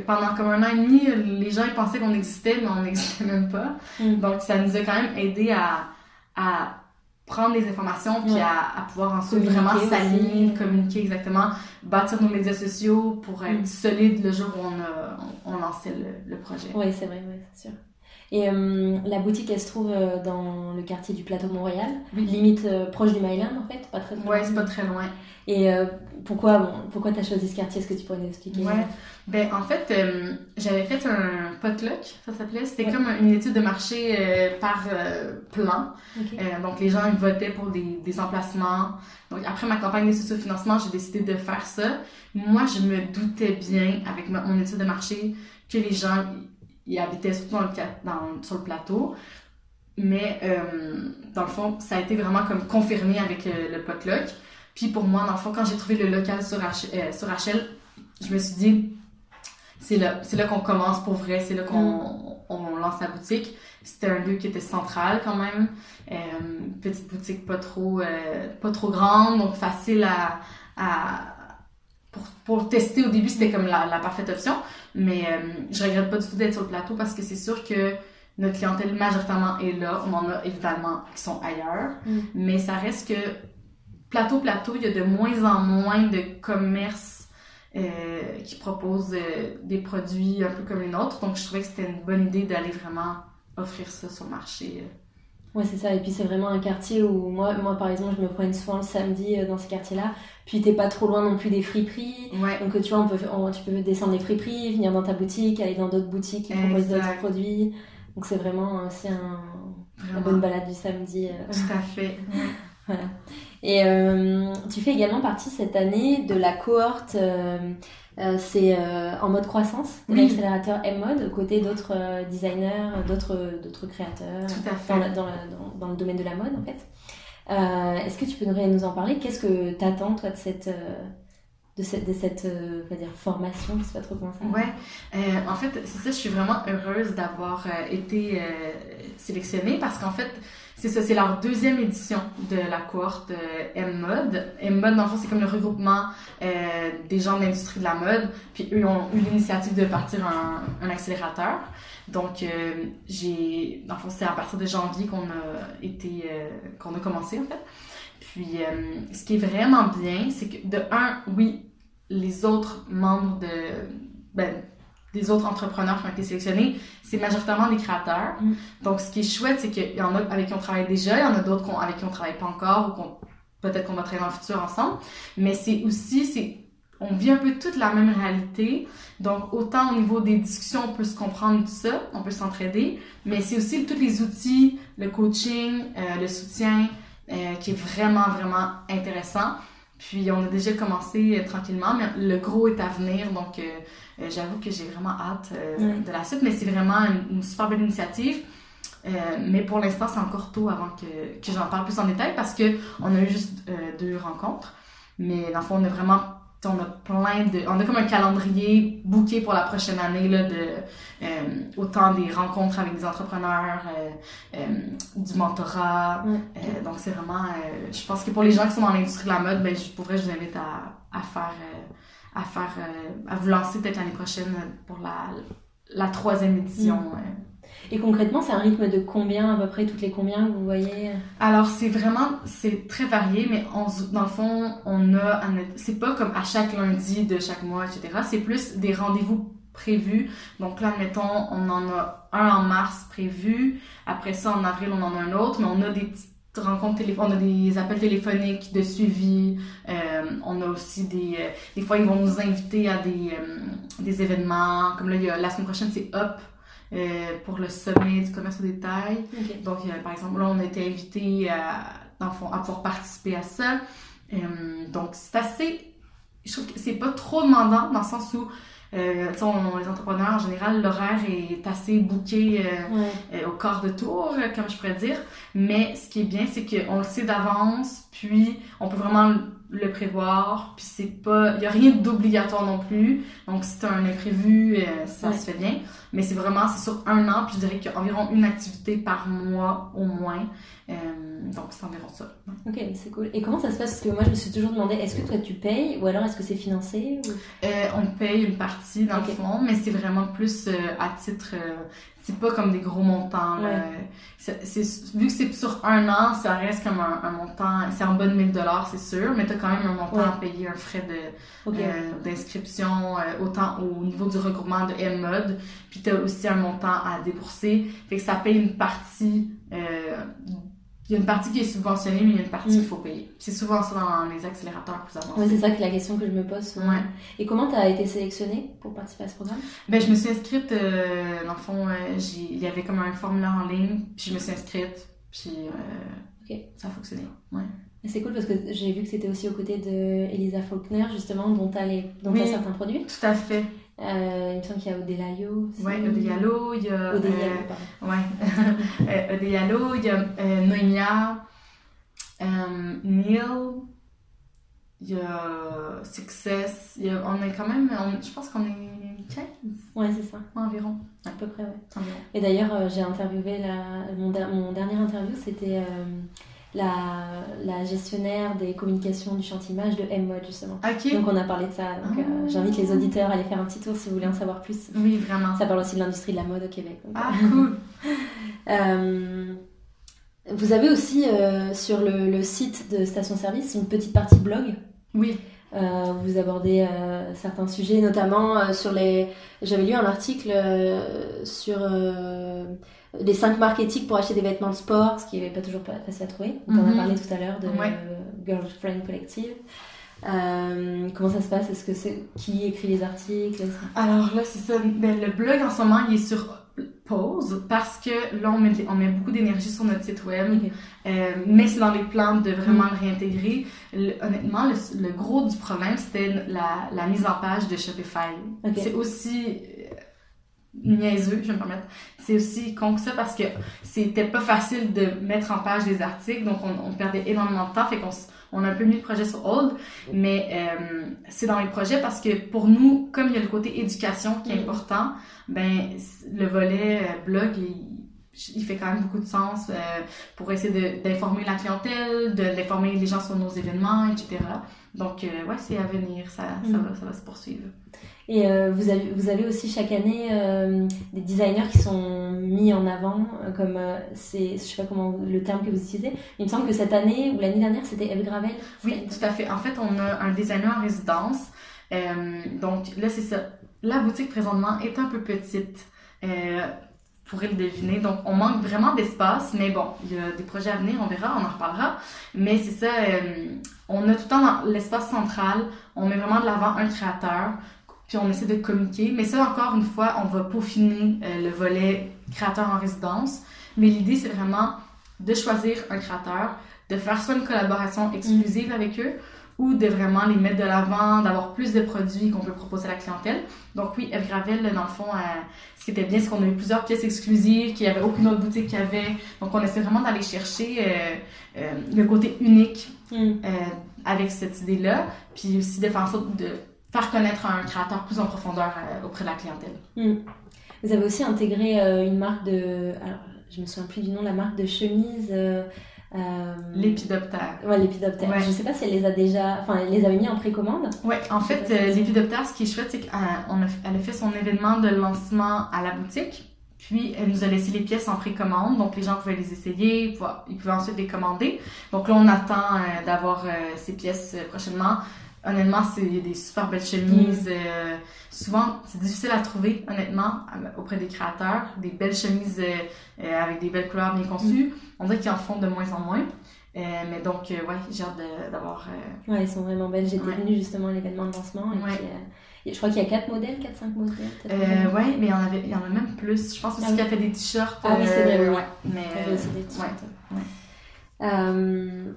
Pendant comme un an et demi, les gens ils pensaient qu'on existait, mais on n'existait même pas. Mm. Donc, ça nous a quand même aidé à, à prendre les informations puis à, à, pouvoir ensuite vraiment s'aligner, communiquer exactement, bâtir nos médias sociaux pour être mm. solide le jour où on, a, on, lançait le, le projet. Oui, c'est vrai, oui, c'est sûr. Et euh, la boutique, elle se trouve euh, dans le quartier du Plateau Montréal, limite euh, proche du Myland en fait, pas très, très Ouais, c'est pas très loin. Et pourquoi, bon, pourquoi t'as choisi ce quartier? Est-ce que tu pourrais nous expliquer? Ouais, ben en fait, j'avais fait un potluck, ça s'appelait. C'était comme une étude de marché par plan. donc les gens ils votaient pour des, des emplacements. Donc après ma campagne d'études de financement, j'ai décidé de faire ça. Moi, je me doutais bien avec mon étude de marché que les gens il habitait surtout dans le, dans, sur le plateau. Mais euh, dans le fond, ça a été vraiment comme confirmé avec euh, le potluck. Puis pour moi, dans le fond, quand j'ai trouvé le local sur, euh, sur Rachel, je me suis dit, c'est là, c'est là qu'on commence pour vrai, c'est là qu'on mm. on lance la boutique. C'était un lieu qui était central quand même, petite boutique pas trop, pas trop grande, donc facile à, à pour, tester au début, c'était comme la, la, parfaite option. Mais euh, je regrette pas du tout d'être sur le plateau parce que c'est sûr que notre clientèle majoritairement est là. On en a évidemment qui sont ailleurs. Mm. Mais ça reste que plateau, plateau, il y a de moins en moins de commerces euh, qui proposent euh, des produits un peu comme les nôtres. Donc je trouvais que c'était une bonne idée d'aller vraiment offrir ça sur le marché. Ouais, c'est ça. Et puis, c'est vraiment un quartier où moi, moi, par exemple, je me promène souvent le samedi dans ces quartiers-là. Puis, t'es pas trop loin non plus des friperies. Ouais. Donc, tu vois, on peut, tu peux descendre les friperies, venir dans ta boutique, aller dans d'autres boutiques qui proposent d'autres produits. Donc, c'est vraiment aussi un, une bonne balade du samedi. Euh. Tout à fait. voilà. Et euh, tu fais également partie cette année de la cohorte. Euh, euh, c'est euh, en mode croissance, l'accélérateur M-Mode, aux côtés d'autres euh, designers, d'autres, d'autres créateurs dans, dans, dans, le domaine de la mode en fait. est-ce que tu peux nous en parler? Qu'est-ce que tu attends toi de cette, de cette, de cette dire, formation? Je sais pas trop comment ça Ouais, en fait, c'est ça, je suis vraiment heureuse d'avoir été sélectionnée parce qu'en fait, c'est ça, c'est leur deuxième édition de la cohorte euh, M-Mode. M-Mode, dans le fond, c'est comme le regroupement euh, des gens de l'industrie de la mode. Puis eux ont eu l'initiative de partir un, un accélérateur. Donc, euh, j'ai, dans le fond, c'est à partir de janvier qu'on a été, euh, qu'on a commencé, en fait. Puis, ce qui est vraiment bien, c'est que, de un, oui, les autres membres de, ben, des autres entrepreneurs qui ont été sélectionnés, c'est majoritairement des créateurs. Mm. Donc, ce qui est chouette, c'est qu'il y en a avec qui on travaille déjà, il y en a d'autres avec qui on travaille pas encore ou qu'on peut-être qu'on va travailler dans le futur ensemble. Mais c'est aussi, c'est on vit un peu toute la même réalité. Donc, autant au niveau des discussions, on peut se comprendre tout ça, on peut s'entraider, mais c'est aussi tous les outils, le coaching, euh, le soutien, euh, qui est vraiment, vraiment intéressant. Puis, on a déjà commencé euh, tranquillement, mais le gros est à venir. Donc, euh, j'avoue que j'ai vraiment hâte euh, de la suite, mais c'est vraiment une, super belle initiative. Euh, mais pour l'instant, c'est encore tôt avant que, que j'en parle plus en détail parce que on a eu juste deux rencontres. Mais dans le fond, on a vraiment on a plein de on a comme un calendrier booké pour la prochaine année là de autant des rencontres avec des entrepreneurs du mentorat donc c'est vraiment je pense que pour les gens qui sont dans l'industrie de la mode ben je pourrais je vous invite à, à faire à faire, euh, à vous lancer peut-être l'année prochaine pour la, la troisième édition. Mm. Et concrètement, c'est un rythme de combien à peu près toutes les combien vous voyez? Alors c'est vraiment c'est très varié, mais on, dans le fond on a c'est pas comme à chaque lundi de chaque mois etc. C'est plus des rendez-vous prévus. Donc là mettons on en a un en mars prévu. Après ça en avril on en a un autre, mais on a des petites rencontres on a des appels téléphoniques de suivi, euh, on a aussi des euh, des fois ils vont nous inviter à des euh, des événements comme là il y a, la semaine prochaine c'est Up pour le sommet du commerce au détail. Donc par exemple là on a été invité à dans le fond à pouvoir participer à ça. donc c'est assez je trouve que c'est pas trop demandant dans le sens où euh, les entrepreneurs, en général, l'horaire est assez bouqué euh, euh, au quart de tour, comme je pourrais dire. Mais ce qui est bien, c'est qu'on le sait d'avance, puis on peut vraiment le prévoir, puis c'est pas... Il n'y a rien d'obligatoire non plus. Donc, si tu un imprévu, ça se fait bien. Mais c'est vraiment, c'est sur un an, puis je dirais qu'il y a environ une activité par mois au moins. Euh, donc, c'est environ ça. Ok, c'est cool. Et comment ça se passe? Parce que moi, je me suis toujours demandé, est-ce que toi, tu payes ou alors est-ce que c'est financé euh, On paye une partie dans le fond, mais c'est vraiment plus euh, à titre c'est pas comme des gros montants. là. Ouais. Vu que c'est sur un an, ça reste comme un, un montant, c'est en bas de 1000 dollars, c'est sûr, mais t'as quand même un montant Ouais. à payer, un frais de, euh, d'inscription, euh, autant au niveau du regroupement de M-Mode, puis t'as aussi un montant à débourser, fait que ça paye une partie, euh, il y a une partie qui est subventionnée, mais il y a une partie Mm. qu'il faut payer. C'est souvent ça dans les accélérateurs plus avancés. Ouais, c'est ça que la question que je me pose. Ouais. Et comment tu as été sélectionnée pour participer à ce programme? Ben, je me suis inscrite, euh, dans le fond, euh, il y avait comme un formulaire en ligne, puis je me suis inscrite, puis euh, Ok. ça a fonctionné. Ouais. C'est cool parce que j'ai vu que c'était aussi aux côtés de Elisa Faulkner, justement, dont tu as, Oui. certains produits. Tout à fait. Euh, il me semble qu'il y a Odelayo aussi. Ouais, Odeyalo, il y a... Odelayo, euh. Ouais. Odeyalo, il y a euh, Noémia, Neil, il y a Success, il y a, on est quand même, on- je pense qu'on est 15 Ouais, c'est ça, environ. à peu près, ouais. environ. Et d'ailleurs, euh, j'ai interviewé la, mon, mon dernier interview, c'était euh, la, la gestionnaire des communications du chantimage de M-Mode, justement. Donc on a parlé de ça. Donc, euh, Ah. j'invite les auditeurs à aller faire un petit tour si vous voulez en savoir plus. Oui, vraiment. Ça parle aussi de l'industrie de la mode au Québec. donc, Ah, cool. Euh, vous avez aussi euh, sur le, le site de Station Service une petite partie blog. Oui. Euh, vous abordez euh, certains sujets, notamment euh, sur les. J'avais lu un article sur les 5 marques éthiques pour acheter des vêtements de sport, ce qui n'est pas toujours facile à trouver. On en a Mhm. parlé tout à l'heure de Ouais. Girlfriend Collective. Euh, comment ça se passe? Est-ce que c'est qui écrit les articles? Alors là, c'est ça. Ben, le blog, en ce moment, il est sur pause parce que là, on met, on met beaucoup d'énergie sur notre site web. Euh, mais c'est dans les plans de vraiment le réintégrer. Le- honnêtement, le, le gros du problème, c'était la, la mise en page de Shopify. C'est aussi niaiseux, je vais me permettre. C'est aussi con que ça parce que c'était pas facile de mettre en page des articles, donc on, on perdait énormément de temps, fait qu'on on a un peu mis le projet sur hold, mais euh, c'est dans les projets parce que pour nous, comme il y a le côté éducation qui est Mm. important, ben le volet euh, blog, il, il fait quand même beaucoup de sens euh, pour essayer d'informer la clientèle, de- d'informer les gens sur nos événements, etc. Donc, euh, ouais, c'est à venir, ça, ça, Mm. va, ça va se poursuivre. Et euh, vous, avez, vous avez aussi chaque année euh, des designers qui sont mis en avant, comme c'est, je sais pas comment le terme que vous utilisez. Il me semble que cette année ou l'année dernière c'était Eve Gravel. Oui, tout à fait. En fait, on a un designer en résidence. Donc là, c'est ça. La boutique présentement est un peu petite. Pourrez le deviner. Donc, on manque vraiment d'espace, mais bon, il y a des projets à venir, on verra, on en reparlera. Mais c'est ça, euh, on a tout le temps l'espace central, on met vraiment de l'avant un créateur, puis on essaie de communiquer. Mais ça, encore une fois, on va peaufiner euh, le volet créateur en résidence. Mais l'idée, c'est vraiment de choisir un créateur, de faire soit une collaboration exclusive avec eux, ou de vraiment les mettre de l'avant, d'avoir plus de produits qu'on peut proposer à la clientèle. Donc oui, Eve Gravel, dans le fond, euh, ce qui était bien, c'est qu'on a eu plusieurs pièces exclusives qu'il n'y avait aucune autre boutique qui avait. Donc on essaie vraiment d'aller chercher euh, euh, le côté unique Mm. avec cette idée-là, puis aussi de faire de faire connaître un créateur plus en profondeur auprès de la clientèle. Mm. Vous avez aussi intégré une marque de. Alors, je me souviens plus du nom, la marque de chemise. Euh, L'épidoptère. Ouais, l'épidoptère. Ouais. Je sais pas si elle les a déjà. Enfin, elle les avait mis en précommande. Ouais, en fait, euh, l'épidoptère, ce qui est chouette, c'est qu'elle a, fait son événement de lancement à la boutique. Puis, elle nous a laissé les pièces en précommande. Donc, les gens pouvaient les essayer. Ils pouvaient, ils pouvaient ensuite les commander. Donc, là, on attend euh, d'avoir euh, ces pièces euh, prochainement. Honnêtement, c'est des super belles chemises. euh, souvent, c'est difficile à trouver, honnêtement, auprès des créateurs. Des belles chemises euh, euh, avec des belles couleurs bien conçues. On dirait qu'ils en font de moins en moins. Euh, mais donc, euh, ouais, j'ai hâte d'avoir... euh, Ouais, elles sont vraiment belles. J'étais Ouais. venue justement à l'événement de lancement. Et Ouais. puis, je crois qu'il y a 4 modèles, 4-5 modèles. Euh, ouais, mais il y en avait, il y en a même plus. Je pense aussi Ah qu'il y a fait des t-shirts. Ah oui, c'est vrai, oui. ouais. Mais, Ouais, Euh,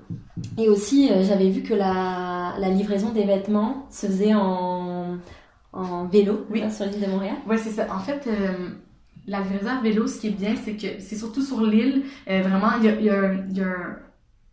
et aussi, euh, j'avais vu que la, la livraison des vêtements se faisait en, en vélo Oui. ça, sur l'île de Montréal. Ouais, c'est ça. En fait, euh, la livraison à vélo, ce qui est bien, c'est que c'est surtout sur l'île. euh, vraiment, il y a, il y a, il y a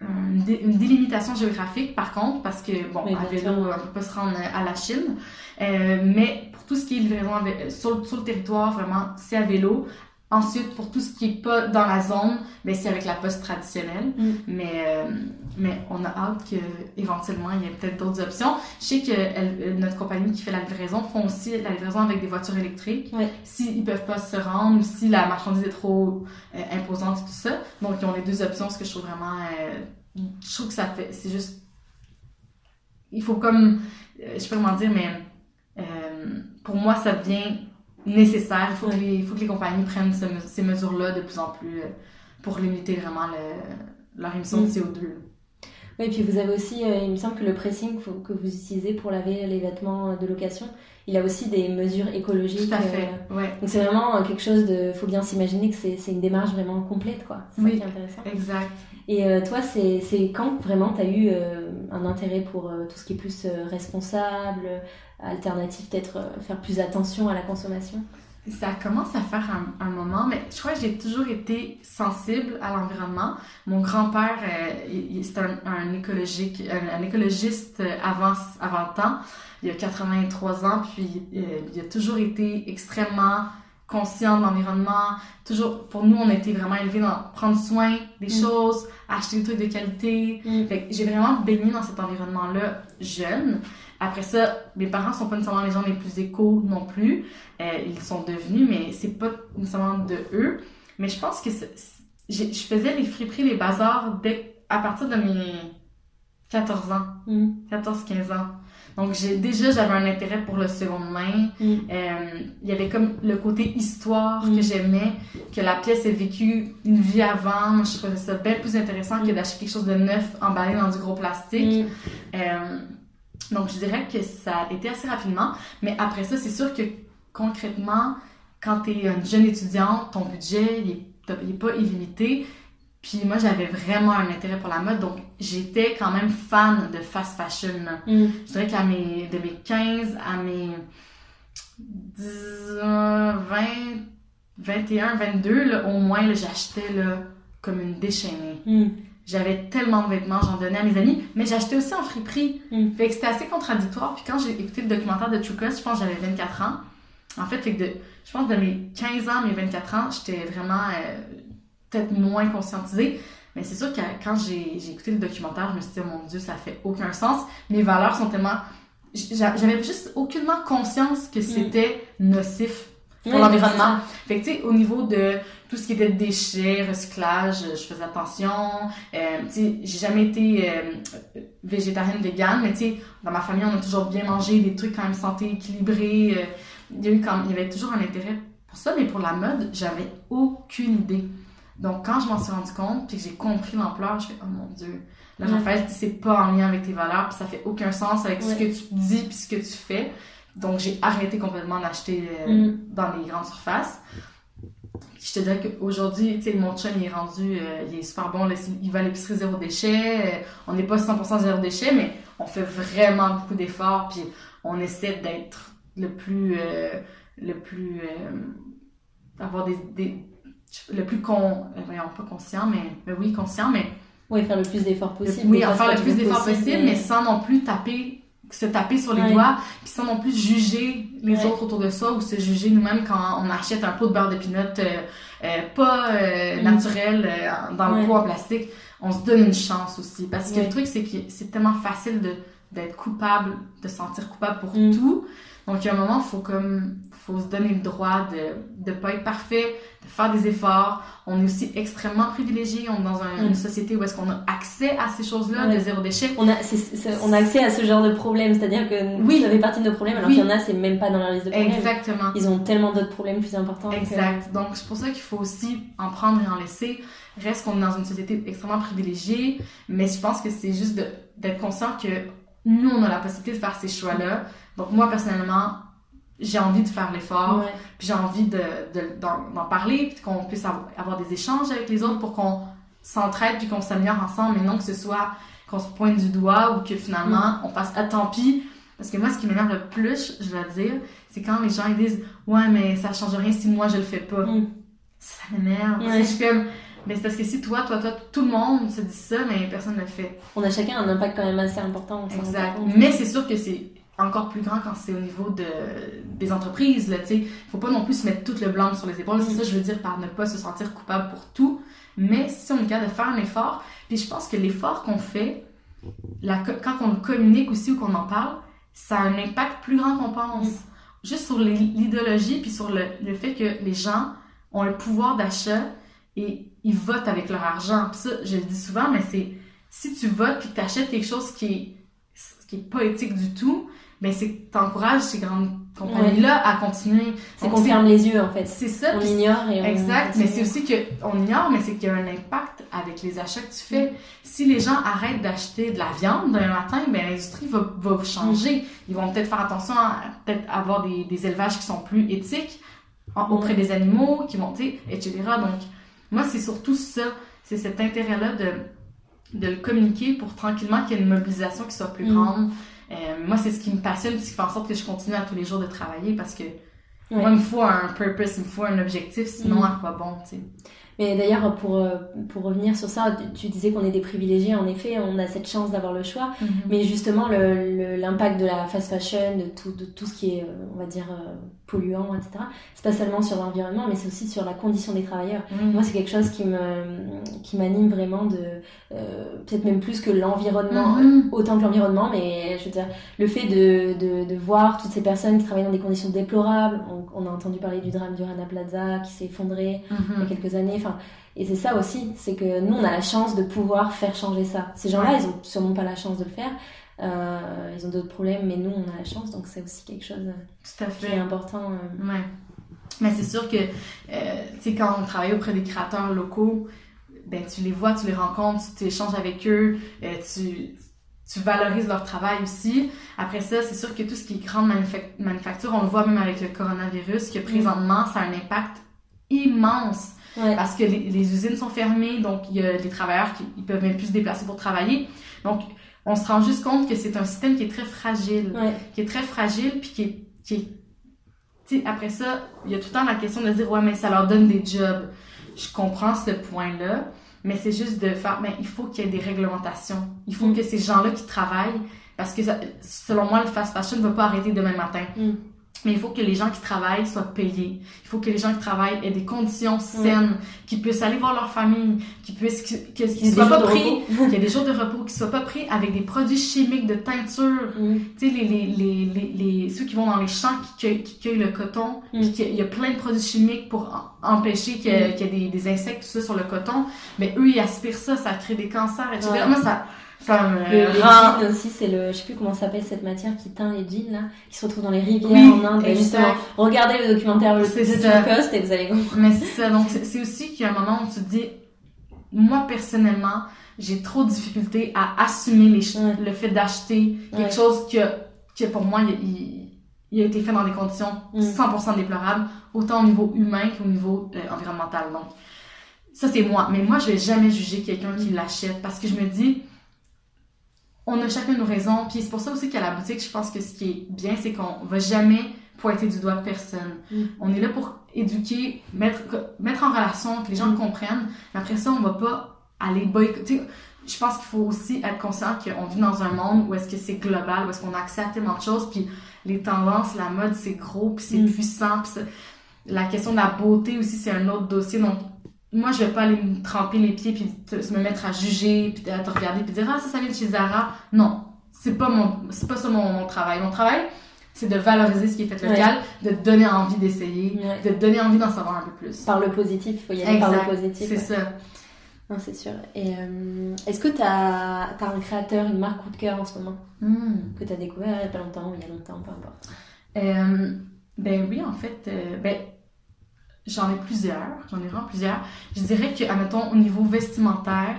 un- une, dé- une délimitation géographique, par contre, parce que, bon, Oui, à vélo, on peut se rendre à la Chine. Euh, mais pour tout ce qui est livraison sur le territoire, vraiment, c'est à vélo. Ensuite, pour tout ce qui est pas dans la zone, ben c'est avec la poste traditionnelle. Mm. Mais, euh, mais on a hâte qu'éventuellement, il y ait peut-être d'autres options. Je sais que elle- euh, notre compagnie qui fait la livraison font aussi la livraison avec des voitures électriques. S'ils ne peuvent pas se rendre ou si la marchandise est trop euh, imposante et tout ça. Donc, ils ont les deux options, ce que je trouve vraiment... euh, je trouve que ça fait... C'est juste... Il faut comme... je sais pas comment dire, mais... pour moi, ça devient nécessaire. Il faut, que, les, faut que les compagnies prennent ce- ces mesures-là de plus en plus euh, pour limiter vraiment le- leur émission de Mm. CO2. Oui, puis vous avez aussi, euh, il me semble que le pressing que vous utilisez pour laver les vêtements de location, il a aussi des mesures écologiques. Tout à fait, euh, ouais. donc c'est vraiment euh, quelque chose de, faut bien s'imaginer que c'est une démarche vraiment complète, quoi. C'est ça Oui. qui est intéressant. Exact. Et euh, toi, c'est c'est quand vraiment tu as eu euh, un intérêt pour euh, tout ce qui est plus euh, responsable, alternatif, peut-être euh, faire plus attention à la consommation Ça commence à faire un, moment, mais je crois que j'ai toujours été sensible à l'environnement. Mon grand-père, euh, c'était un, écologiste avant, avant temps. Il a 83 ans, puis euh, il a toujours été extrêmement conscient de l'environnement. Toujours, pour nous, on a été vraiment élevés dans prendre soin des Mm. choses, acheter des trucs de qualité. Fait que j'ai vraiment baigné dans cet environnement-là jeune. Après ça, mes parents sont pas nécessairement les gens les plus éco non plus. Euh, ils sont devenus, mais c'est pas nécessairement de eux. Mais je pense que je faisais les friperies, les bazars dès, à partir de mes 14 ans, Mm. 14-15 ans. Donc j'ai déjà j'avais un intérêt pour le seconde main. Mm. Euh, il y avait comme le côté histoire Mm. que j'aimais, que la pièce ait vécu une vie avant. Moi, je trouvais ça bien plus intéressant que Mm. d'acheter quelque chose de neuf emballé dans du gros plastique. Mm. Euh, donc, je dirais que ça a été assez rapidement. Mais après ça, c'est sûr que concrètement, quand tu es une jeune étudiante, ton budget, il est, t'as- il est pas illimité. Puis moi, j'avais vraiment un intérêt pour la mode. Donc, j'étais quand même fan de fast fashion. Mm. Je dirais qu'à mes, de mes 15 à mes 10, euh, 20, 21, 22, là, au moins, là, j'achetais là, comme une déchaînée. Mm. J'avais tellement de vêtements, j'en donnais à mes amis, mais j'achetais aussi en friperie. Mm. Fait que c'était assez contradictoire. Puis quand j'ai écouté le documentaire de True Cost, je pense que j'avais 24 ans. En fait, fait que de, je pense de mes 15 ans à mes 24 ans, j'étais vraiment euh, peut-être moins conscientisée. Mais c'est sûr que quand j'ai écouté le documentaire, je me suis dit, oh mon Dieu, ça fait aucun sens. Mes valeurs sont tellement... j'a- J'avais juste aucunement conscience que c'était nocif pour l'environnement. Fait que, tu sais, au niveau de tout ce qui était déchets, recyclage, je faisais attention. Euh, tu sais, j'ai jamais été euh, végétarienne, végane, mais tu sais, dans ma famille, on a toujours bien mangé des trucs quand même santé équilibrés. Euh, il y a eu quand il y avait toujours un intérêt pour ça, mais pour la mode, j'avais aucune idée. Donc, quand je m'en suis rendu compte, puis que j'ai compris l'ampleur, je fais, oh mon Dieu, là, Ouais. Raphaël, c'est pas en lien avec tes valeurs, puis ça fait aucun sens avec ce que tu dis, puis ce que tu fais. Donc, j'ai arrêté complètement d'acheter euh, Mm. dans les grandes surfaces. Je te dirais qu'aujourd'hui, tu sais, mon chum, il est rendu, euh, il est super bon, là, il va à l'épicerie zéro déchet. euh, on n'est pas 100% zéro déchet, mais on fait vraiment beaucoup d'efforts, puis on essaie d'être le plus, le plus, avoir des, des le plus con, euh, voyons, pas conscient, mais, mais oui, conscient, mais Oui, faire le plus d'efforts le- possible. oui, faire le plus d'efforts possible, mais sans non plus taper, se taper sur les Ouais. doigts, puis sans non plus juger les Ouais. autres autour de soi ou se juger nous-mêmes quand on achète un pot de beurre de pinot euh, euh, pas euh, Mm. naturel dans Ouais. le pot en plastique. On se donne une chance aussi. Parce que le truc, c'est que c'est tellement facile de d'être coupable, de se sentir coupable pour Mm. tout. Donc, il y a un moment, il faut comme, faut se donner le droit de, de pas être parfait, de faire des efforts. On est aussi extrêmement privilégié. On est dans un- Mm. une société où est-ce qu'on a accès à ces choses-là, Ouais. de zéro déchet. On a, on accès à ce genre de problème, c'est-à-dire que Oui. ça fait partie de nos problèmes, alors Oui. qu'il y en a, c'est même pas dans leur liste de problèmes. Exactement. Ils ont tellement d'autres problèmes plus importants. que- Exact. Donc, c'est pour ça qu'il faut aussi en prendre et en laisser. Reste qu'on est dans une société extrêmement privilégiée, mais je pense que c'est juste d'être conscient que nous, on a la possibilité de faire ces choix-là. Donc, moi, personnellement, j'ai envie de faire l'effort, Ouais. puis j'ai envie de, de- d'en, d'en parler, puis qu'on puisse avoir, avoir des échanges avec les autres pour qu'on s'entraide, puis qu'on s'améliore ensemble, mais non que ce soit qu'on se pointe du doigt ou que finalement, on fasse « Ah, tant pis », parce que moi, ce qui m'énerve le plus, je dois dire, c'est quand les gens ils disent « Ouais, mais ça change rien si moi, je le fais pas. Mm. Ça m'énerve. Ouais. Je suis comme... Mais c'est parce que si toi, toi, toi, tout le monde se dit ça, mais personne ne le fait. On a chacun un impact quand même assez important. on Exact. Mais c'est sûr que c'est encore plus grand quand c'est au niveau de, des entreprises. Là, ne faut pas non plus se mettre tout le blanc sur les épaules. C'est ça que je veux dire par ne pas se sentir coupable pour tout. Mais si on est capable de faire un effort, puis je pense que l'effort qu'on fait, la, quand on le communique aussi ou qu'on en parle, ça a un impact plus grand qu'on pense. Mm. Juste sur l'idéologie, puis sur le, le, fait que les gens ont le pouvoir d'achat et ils votent avec leur argent. Puis ça, je le dis souvent, mais c'est si tu votes puis que tu achètes quelque chose qui est, qui est pas éthique du tout, mais c'est que t'encourages ces grandes compagnies-là à continuer. C'est qu'on ferme les yeux, en fait. C'est ça. On ignore et on Exact. Mais c'est aussi qu'on ignore, mais c'est qu'il y a un impact avec les achats que tu fais. Si les gens arrêtent d'acheter de la viande d'un matin, ben l'industrie va, va changer. Mm. Ils vont peut-être faire attention à peut-être avoir des, des, élevages qui sont plus éthiques auprès des animaux, qui vont, etc. Donc, moi, c'est surtout ça. C'est cet intérêt-là de, de le communiquer pour tranquillement qu'il y ait une mobilisation qui soit plus mm. grande. Euh, moi, c'est ce qui me passionne, ce qui fait en sorte que je continue à tous les jours de travailler parce que moi, il me faut un purpose, il me faut un objectif, sinon mm. à quoi bon, tu sais. Mais d'ailleurs, pour, euh, pour revenir sur ça, tu disais qu'on est des privilégiés, en effet, on a cette chance d'avoir le choix. Mm-hmm. Mais justement, l'impact de la fast fashion, de tout, de tout ce qui est, euh, on va dire, polluant, etc., c'est pas seulement sur l'environnement, mais c'est aussi sur la condition des travailleurs. Mm. Moi, c'est quelque chose qui me qui m'anime vraiment de euh, peut-être même plus que l'environnement, mm-hmm. autant que l'environnement, mais je veux dire le fait de, de, de, voir toutes ces personnes qui travaillent dans des conditions déplorables. On, a entendu parler du drame du Rana Plaza qui s'est effondré il y a mm-hmm. quelques années. Enfin, et c'est ça aussi, c'est que nous, on a la chance de pouvoir faire changer ça. Ces gens-là, ils ont sûrement pas la chance de le faire. Euh, ils ont d'autres problèmes, mais nous, on a la chance, donc c'est aussi quelque chose Tout à fait. qui est important. Euh. Ouais. Mais c'est sûr que, euh, tu sais, quand on travaille auprès des créateurs locaux, ben, tu les vois, tu les rencontres, tu échanges avec eux, euh, tu, tu valorises leur travail aussi. Après ça, c'est sûr que tout ce qui est grande manufacture, on le voit même avec le coronavirus, que présentement, ça a un impact immense. Parce que les, les, usines sont fermées, donc il y a des travailleurs qui ils peuvent même plus se déplacer pour travailler. Donc, on se rend juste compte que c'est un système qui est très fragile, qui est très fragile, puis qui est, qui est après ça, il y a tout le temps la question de dire ouais mais ça leur donne des jobs. Je comprends ce point-là, mais c'est juste de faire mais il faut qu'il y ait des réglementations. Il faut mm. que ces gens-là qui travaillent parce que selon moi le fast fashion ne va pas arrêter demain matin. Mm. Mais il faut que les gens qui travaillent soient payés. Il faut que les gens qui travaillent aient des conditions saines, qu'ils puissent aller voir leur famille, qu'ils puissent qu'ils soient pas pris, qu'il y ait des jours de repos, qu'ils soient pas pris avec des produits chimiques de teinture. Mm. Tu sais les, les, les, les, ceux qui vont dans les champs qui cueillent, qui cueillent le coton, mm. il y a plein de produits chimiques pour empêcher qu'il y ait, mm. des, des, insectes tout ça sur le coton. Mais eux ils aspirent ça, ça crée des cancers, etc. Moi ça le, jean aussi, c'est le, je sais plus comment s'appelle cette matière qui teint les jeans là, qui se retrouve dans les rivières en Inde. justement, regardez le documentaire le Cost et vous allez comprendre. Mais c'est ça, donc c'est aussi qu'il y a un moment où tu te dis, moi personnellement, j'ai trop de difficultés à assumer les, le fait d'acheter quelque chose que, que pour moi, il, il, a été fait dans des conditions 100% mm. déplorables, autant au niveau humain qu'au niveau euh, environnemental. Donc, ça c'est moi. Mais moi, je vais jamais juger quelqu'un qui l'achète parce que je me dis, on a chacun nos raisons. Puis c'est pour ça aussi qu'à la boutique, je pense que ce qui est bien, c'est qu'on va jamais pointer du doigt personne. Mm. On est là pour éduquer, mettre, mettre en relation, que les gens mm. comprennent. Mais après ça, on va pas aller boycotter. Je pense qu'il faut aussi être conscient qu'on vit dans un monde où est-ce que c'est global, où est-ce qu'on a accès à tellement de choses, puis les tendances, la mode, c'est gros, puis c'est mm. puissant, puis la question de la beauté aussi, c'est un autre dossier. Donc, moi, je vais pas aller me tremper les pieds puis me mettre à juger puis à te regarder puis dire ah ça ça vient de chez Zara. Non, c'est pas mon c'est pas ça mon, travail. Mon travail, c'est de valoriser ce qui est fait local, de donner envie d'essayer, de donner envie d'en savoir un peu plus. Par le positif, il faut y aller par le positif. C'est ça. Non, c'est sûr. Et euh, est-ce que tu as, as, un créateur, une marque coup de cœur en ce moment hmm. que tu as découvert il y a pas longtemps ou il y a longtemps, peu importe? Euh, ben oui, en fait, euh, ben J'en ai plusieurs, j'en ai vraiment plusieurs. Je dirais que, admettons, au niveau vestimentaire,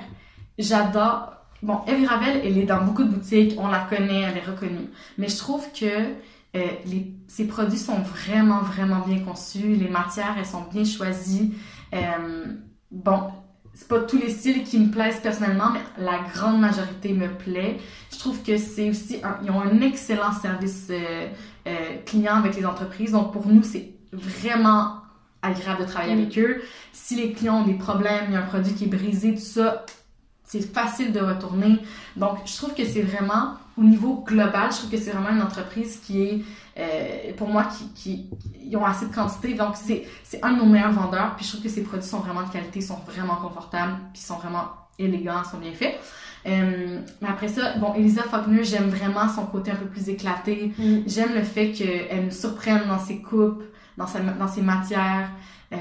j'adore. Bon, Evie Ravel, elle est dans beaucoup de boutiques, on la connaît, elle est reconnue. Mais je trouve que euh, les, ses produits sont vraiment, vraiment bien conçus. Les matières, elles sont bien choisies. Euh, bon, c'est pas tous les styles qui me plaisent personnellement, mais la grande majorité me plaît. Je trouve que c'est aussi, ils ont un excellent service euh, euh, client avec les entreprises. Donc pour nous, c'est vraiment agréable de travailler avec eux. Si les clients ont des problèmes, il y a un produit qui est brisé, tout ça, c'est facile de retourner. Donc, je trouve que c'est vraiment au niveau global, je trouve que c'est vraiment une entreprise qui est, euh, pour moi, qui, qui ils ont assez de quantité. Donc, c'est, c'est un de nos meilleurs vendeurs. Puis, je trouve que ces produits sont vraiment de qualité, sont vraiment confortables, puis sont vraiment élégants, sont bien faits. Euh, mais après ça, bon, Elisa Faulkner, j'aime vraiment son côté un peu plus éclaté. Mm. J'aime le fait qu'elle me surprenne dans ses coupes, dans, ses matières. Euh,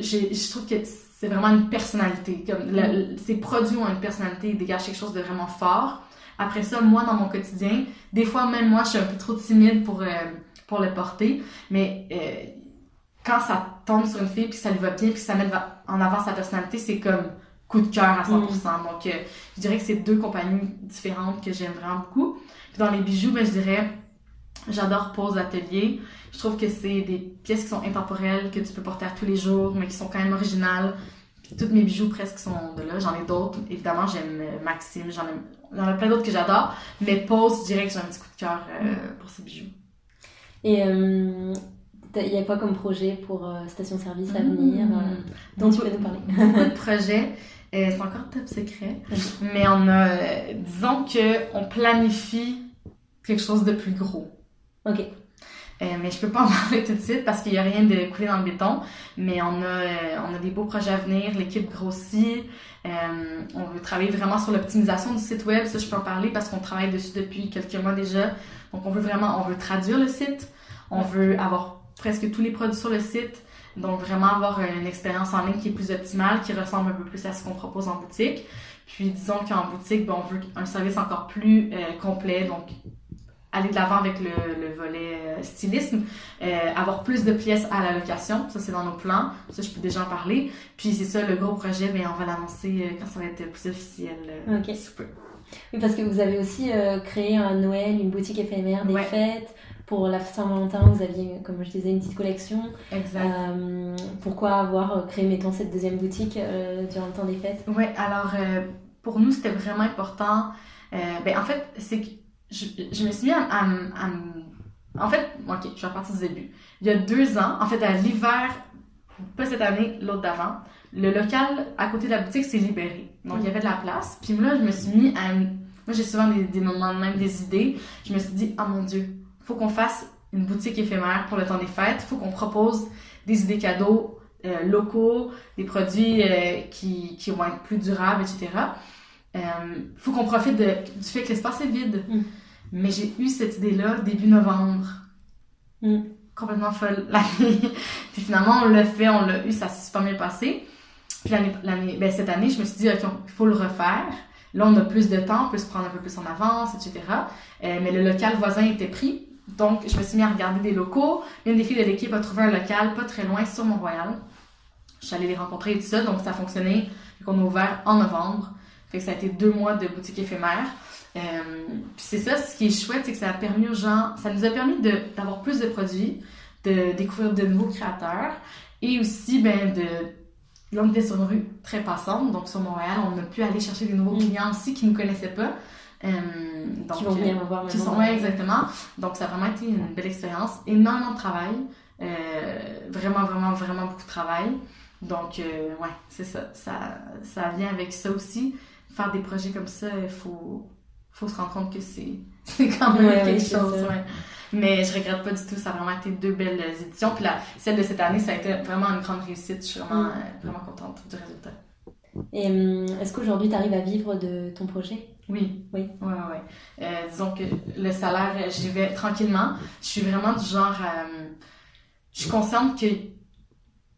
je trouve que c'est vraiment une personnalité. Comme le- ses produits ont une personnalité, ils dégagent quelque chose de vraiment fort. Après ça, moi, dans mon quotidien, des fois, même moi, je suis un peu trop timide pour, euh, pour le porter. Mais euh, quand ça tombe sur une fille, puis ça lui va bien, puis ça met en avant sa personnalité, c'est comme coup de cœur à 100%. Donc, euh, je dirais que c'est deux compagnies différentes que j'aime vraiment beaucoup. Puis dans les bijoux, ben, je dirais, j'adore Pose Atelier. Je trouve que c'est des pièces qui sont intemporelles, que tu peux porter à tous les jours, mais qui sont quand même originales. Puis tous mes bijoux presque sont de là. J'en ai d'autres. Évidemment, j'aime euh, Maxime. J'en ai, il y en a plein d'autres que j'adore. Mais Pose, je dirais que j'ai un petit coup de cœur euh, pour ces bijoux. Et euh, il y a quoi comme projet pour euh, station-service à venir euh, dont tu peux nous parler? Beaucoup de projets. Euh, c'est encore top secret. Mais on a, disons que on planifie quelque chose de plus gros. Ok. Euh, mais je peux pas en parler tout de suite parce qu'il y a rien de coulé dans le béton. Mais on a, euh, on a des beaux projets à venir. L'équipe grossit. Euh, on veut travailler vraiment sur l'optimisation du site web. Ça, je peux en parler parce qu'on travaille dessus depuis quelques mois déjà. Donc, on veut vraiment, on veut traduire le site. On veut avoir presque tous les produits sur le site. Donc, vraiment avoir une expérience en ligne qui est plus optimale, qui ressemble un peu plus à ce qu'on propose en boutique. Puis, disons qu'en boutique, ben, on veut un service encore plus complet. Donc, aller de l'avant avec le, le volet euh, stylisme, euh, avoir plus de pièces à la location, ça c'est dans nos plans, ça je peux déjà en parler. Puis c'est ça le gros projet, mais on va l'annoncer euh, quand ça va être plus officiel. Ok. sous peu. Oui, parce que vous avez aussi créé un Noël, une boutique éphémère, des Ouais. fêtes. Pour la Saint-Valentin, vous aviez, comme je disais, une petite collection. Exact. Pourquoi avoir créé, mettons, cette deuxième boutique durant le temps des fêtes? Ouais, alors pour nous c'était vraiment important. Euh, ben en fait c'est que je, je me suis mis à, en fait, ok, je vais repartir du début. Il y a deux ans, en fait à l'hiver, pas cette année, l'autre d'avant, le local à côté de la boutique s'est libéré. Donc, il y avait de la place. Puis là, je me suis mis à... Moi, j'ai souvent des, des moments de même, des idées. Je me suis dit, oh mon Dieu, faut qu'on fasse une boutique éphémère pour le temps des fêtes. faut qu'on propose des idées cadeaux euh, locaux, des produits euh, qui, qui vont être plus durables, etc. Euh, faut qu'on profite de- du fait que l'espace est vide. Mm. Mais j'ai eu cette idée-là début novembre. Mm. Complètement folle l'année. Puis finalement, on l'a fait, on l'a eu, ça s'est super bien passé. Puis l'année, ben cette année, je me suis dit, OK, il faut le refaire. Là, on a plus de temps, on peut se prendre un peu plus en avance, etc. Euh, mais le local voisin était pris. Donc, je me suis mis à regarder des locaux. Une des filles de l'équipe a trouvé un local pas très loin sur Mont-Royal. Je suis allée les rencontrer et tout ça, donc ça a fonctionné. Qu'on a ouvert en novembre. Fait que ça a été deux mois de boutique éphémère. Euh, puis c'est ça, ce qui est chouette, c'est que ça a permis aux gens, ça nous a permis d'avoir plus de produits, de découvrir de nouveaux créateurs et aussi ben, de. Là, on était sur une rue très passante, donc sur Montréal, on a pu aller chercher des nouveaux Mm. clients aussi qui ne nous connaissaient pas. Euh, donc, Qui vont venir me voir qui maintenant. sont, ouais, exactement. Donc, ça a vraiment été une belle expérience. Énormément de travail. Euh, vraiment, vraiment, vraiment beaucoup de travail. Donc, euh, ouais, c'est ça. ça. Ça vient avec ça aussi. Faire des projets comme ça, il faut, faut se rendre compte que c'est quand même Ouais, quelque chose. ouais. Mais je regrette pas du tout. Ça a vraiment été deux belles éditions. Puis la, celle de cette année, ça a été vraiment une grande réussite. Je suis vraiment, Mm. euh, vraiment contente du résultat. Et hum, est-ce qu'aujourd'hui, tu arrives à vivre de ton projet? Oui. Oui. Ouais, ouais. Euh, disons que le salaire, euh, j'y vais tranquillement. Je suis vraiment du genre. euh, je suis consciente que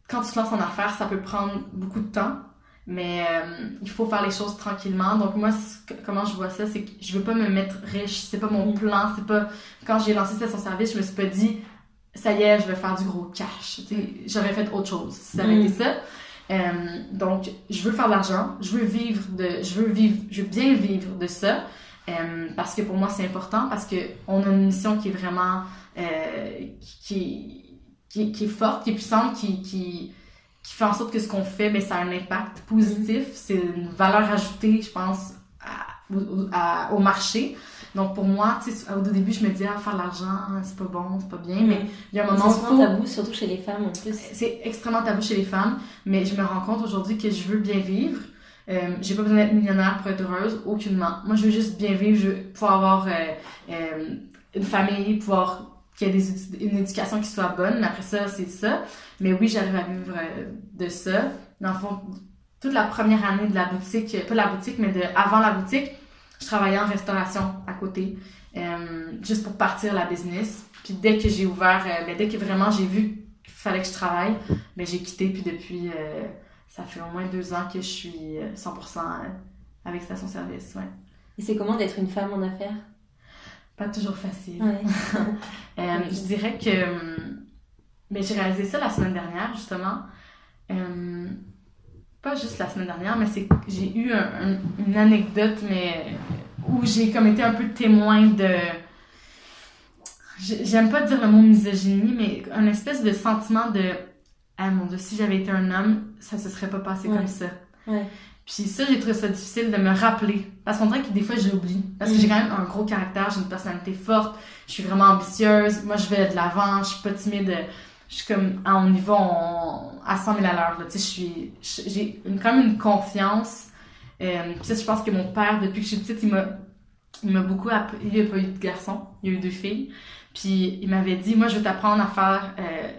quand tu te lances en affaires, ça peut prendre beaucoup de temps. Mais euh, il faut faire les choses tranquillement. Donc moi, comment je vois ça, c'est que je veux pas me mettre riche. C'est pas mon Mm. plan. C'est pas quand j'ai lancé Station Service, je me suis pas dit ça y est, je vais faire du gros cash. Sais, J'aurais fait autre chose si ça avait Mm. été ça. Euh, donc, je veux faire de l'argent, je veux vivre de, je veux vivre, je veux bien vivre de ça, euh, parce que pour moi c'est important, parce que on a une mission qui est vraiment, qui, qui, qui est forte, qui est puissante, qui, qui, qui fait en sorte que ce qu'on fait, ben, ça a un impact positif, c'est une valeur ajoutée, je pense, à- au, à- au marché. Donc pour moi, au début, je me disais, ah, faire de l'argent, c'est pas bon, c'est pas bien, mais il y a un moment C'est souvent tabou, surtout chez les femmes en plus. C'est extrêmement tabou chez les femmes, mais je me rends compte aujourd'hui que je veux bien vivre. Euh, j'ai pas besoin d'être millionnaire pour être heureuse, aucunement. Moi, je veux juste bien vivre, je veux pouvoir avoir euh, euh, une famille, pouvoir qu'il y ait une éducation qui soit bonne. Mais après ça, c'est ça. Mais oui, j'arrive à vivre euh, de ça. Dans le fond, toute la première année de la boutique, pas la boutique, mais de avant la boutique, je travaillais en restauration à côté, euh, juste pour partir la business. Puis dès que j'ai ouvert, euh, mais dès que vraiment j'ai vu qu'il fallait que je travaille, ben j'ai quitté. Puis depuis, ça fait au moins deux ans que je suis euh, 100% avec Station Service. Ouais. Et c'est comment d'être une femme en affaires? Pas toujours facile. Ouais. Euh, je dirais que euh, mais j'ai réalisé ça la semaine dernière justement. Euh, pas juste la semaine dernière, mais c'est que j'ai eu un- un- une anecdote mais où j'ai comme été un peu témoin de j'ai- j'aime pas dire le mot misogynie, mais un espèce de sentiment de ah mon dieu, si j'avais été un homme, ça se serait pas passé Ouais. comme ça. Ouais. Puis ça, j'ai trouvé ça difficile de me rappeler. Parce qu'on dirait que des fois, je l'oublie. Parce que Mm. j'ai quand même un gros caractère, j'ai une personnalité forte, je suis vraiment ambitieuse, moi, je vais de l'avant, je suis pas timide. Je suis comme, ah, on y va on- à 100 000 à l'heure. Tu sais, je suis, je- j'ai une- quand même une confiance. Euh, puis ça, je pense que mon père, depuis que je suis petite, il m'a, il m'a beaucoup appris. Il n'y a pas eu de garçon, il y a eu deux filles. Puis il m'avait dit, moi, je veux t'apprendre à faire. euh,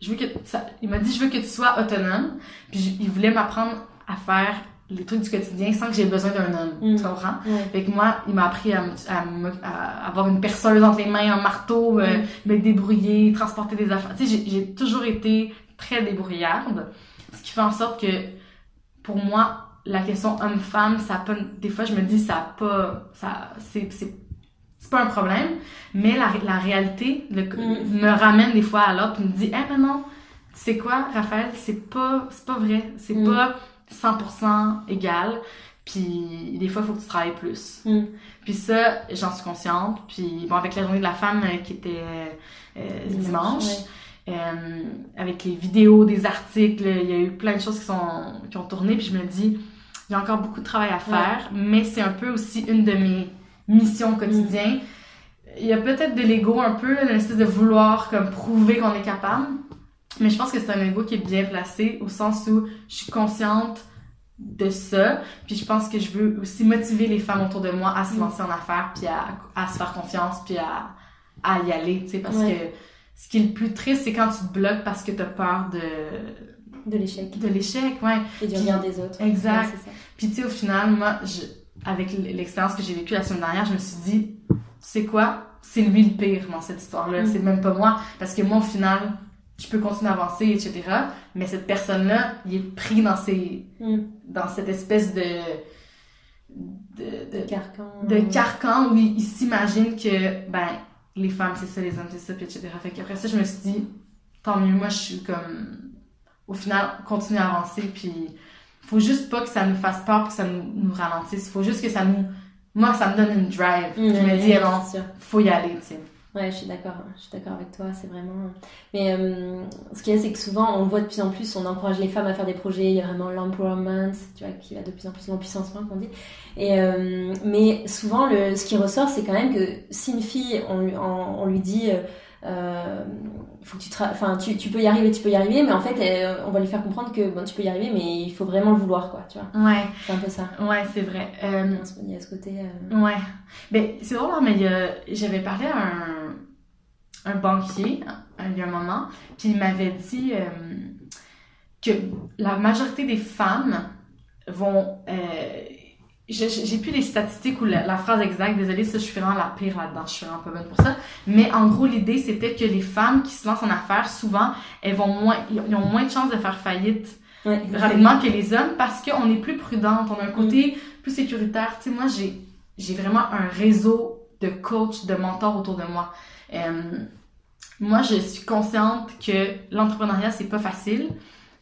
je veux que ça- il m'a dit, je veux que tu sois autonome. Puis je- il voulait m'apprendre à faire les trucs du quotidien sans que j'ai besoin d'un homme. Mm. Tu comprends? Fait que moi, il m'a appris à, à avoir une perceuse entre les mains, un marteau, euh, Mm. me débrouiller, transporter des affaires. Tu sais, j'ai- toujours été très débrouillarde. Ce qui fait en sorte que, pour moi, la question homme-femme, ça a pas, des fois, je me dis, ça a pas, ça, c'est, c'est, c'est pas un problème, mais la, la réalité le- Mm. me ramène des fois à l'autre, et me dit, eh, mais non, tu sais quoi, Raphaël, c'est pas, c'est pas vrai, c'est Mm. pas 100% égal, puis des fois, il faut que tu travailles plus. Mm. Puis ça, j'en suis consciente. Puis bon, avec la journée de la femme euh, qui était euh, dimanche, ouais. euh, avec les vidéos, des articles, il y a eu plein de choses qui, sont, qui ont tourné. Puis je me dis, il y a encore beaucoup de travail à faire, mais c'est un peu aussi une de mes missions quotidiennes. Il y a peut-être de l'ego un peu, une espèce de vouloir comme prouver qu'on est capable. Mais je pense que c'est un ego qui est bien placé au sens où je suis consciente de ça. Puis je pense que je veux aussi motiver les femmes autour de moi à se Mm. lancer en affaires, puis à, à se faire confiance, puis à, à y aller, tu sais, parce Ouais. que ce qui est le plus triste, c'est quand tu te bloques parce que t'as peur de, De l'échec. de l'échec, ouais. Et du regard des autres. Exact. Ouais, ça. Puis tu sais, au final, moi, je, avec l'expérience que j'ai vécue la semaine dernière, je me suis dit, tu sais quoi, c'est lui le pire dans cette histoire-là, Mm. c'est même pas moi, parce que moi, au final, je peux continuer à avancer, etc. Mais cette personne-là, il est pris dans ses, Mm. dans cette espèce de, de, de, Carcan. de carcan où il, il s'imagine que, ben, les femmes, c'est ça, les hommes, c'est ça, puis etc. Fait qu'après ça, je me suis dit, tant mieux, moi, je suis comme, au final, continuer à avancer, puis faut juste pas que ça nous fasse peur, que ça nous, nous ralentisse. Faut juste que ça nous, moi, ça me donne une drive. Mm, je me dis, non, faut y aller, tu sais. Ouais, je suis d'accord. Je suis d'accord avec toi. C'est vraiment. Mais euh, ce qu'il y a, c'est que souvent, on voit de plus en plus, on encourage les femmes à faire des projets. Il y a vraiment l'empowerment, tu vois, qui va de plus en plus en puissance, qu'on dit. Et euh, mais souvent, le, ce qui ressort, c'est quand même que si une fille, on, lui- on, on lui dit, euh, euh, faut que tu, tra- enfin, tu, tu peux y arriver, tu peux y arriver, mais en fait, euh, on va lui faire comprendre que bon, tu peux y arriver, mais il faut vraiment le vouloir, quoi. Tu vois, Ouais, c'est un peu ça. ouais, c'est vrai. Euh, Il y a ce- côté. euh, Ouais. Ben, c'est drôle, mais j'avais parlé à un, un banquier il y a un moment, puis il m'avait dit euh, que la majorité des femmes vont. J'ai plus les statistiques ou la, la phrase exacte, désolée, ça je suis vraiment la pire là-dedans, je suis vraiment pas bonne pour ça. Mais en gros, l'idée c'était que les femmes qui se lancent en affaires, souvent, elles vont moins, ils ont moins de chances de faire faillite Ouais, rapidement que les hommes parce qu'on est plus prudente, on a un côté plus sécuritaire. Tu sais, moi, j'ai, j'ai vraiment un réseau de coachs, de mentors autour de moi. Euh, moi, je suis consciente que l'entrepreneuriat, c'est pas facile.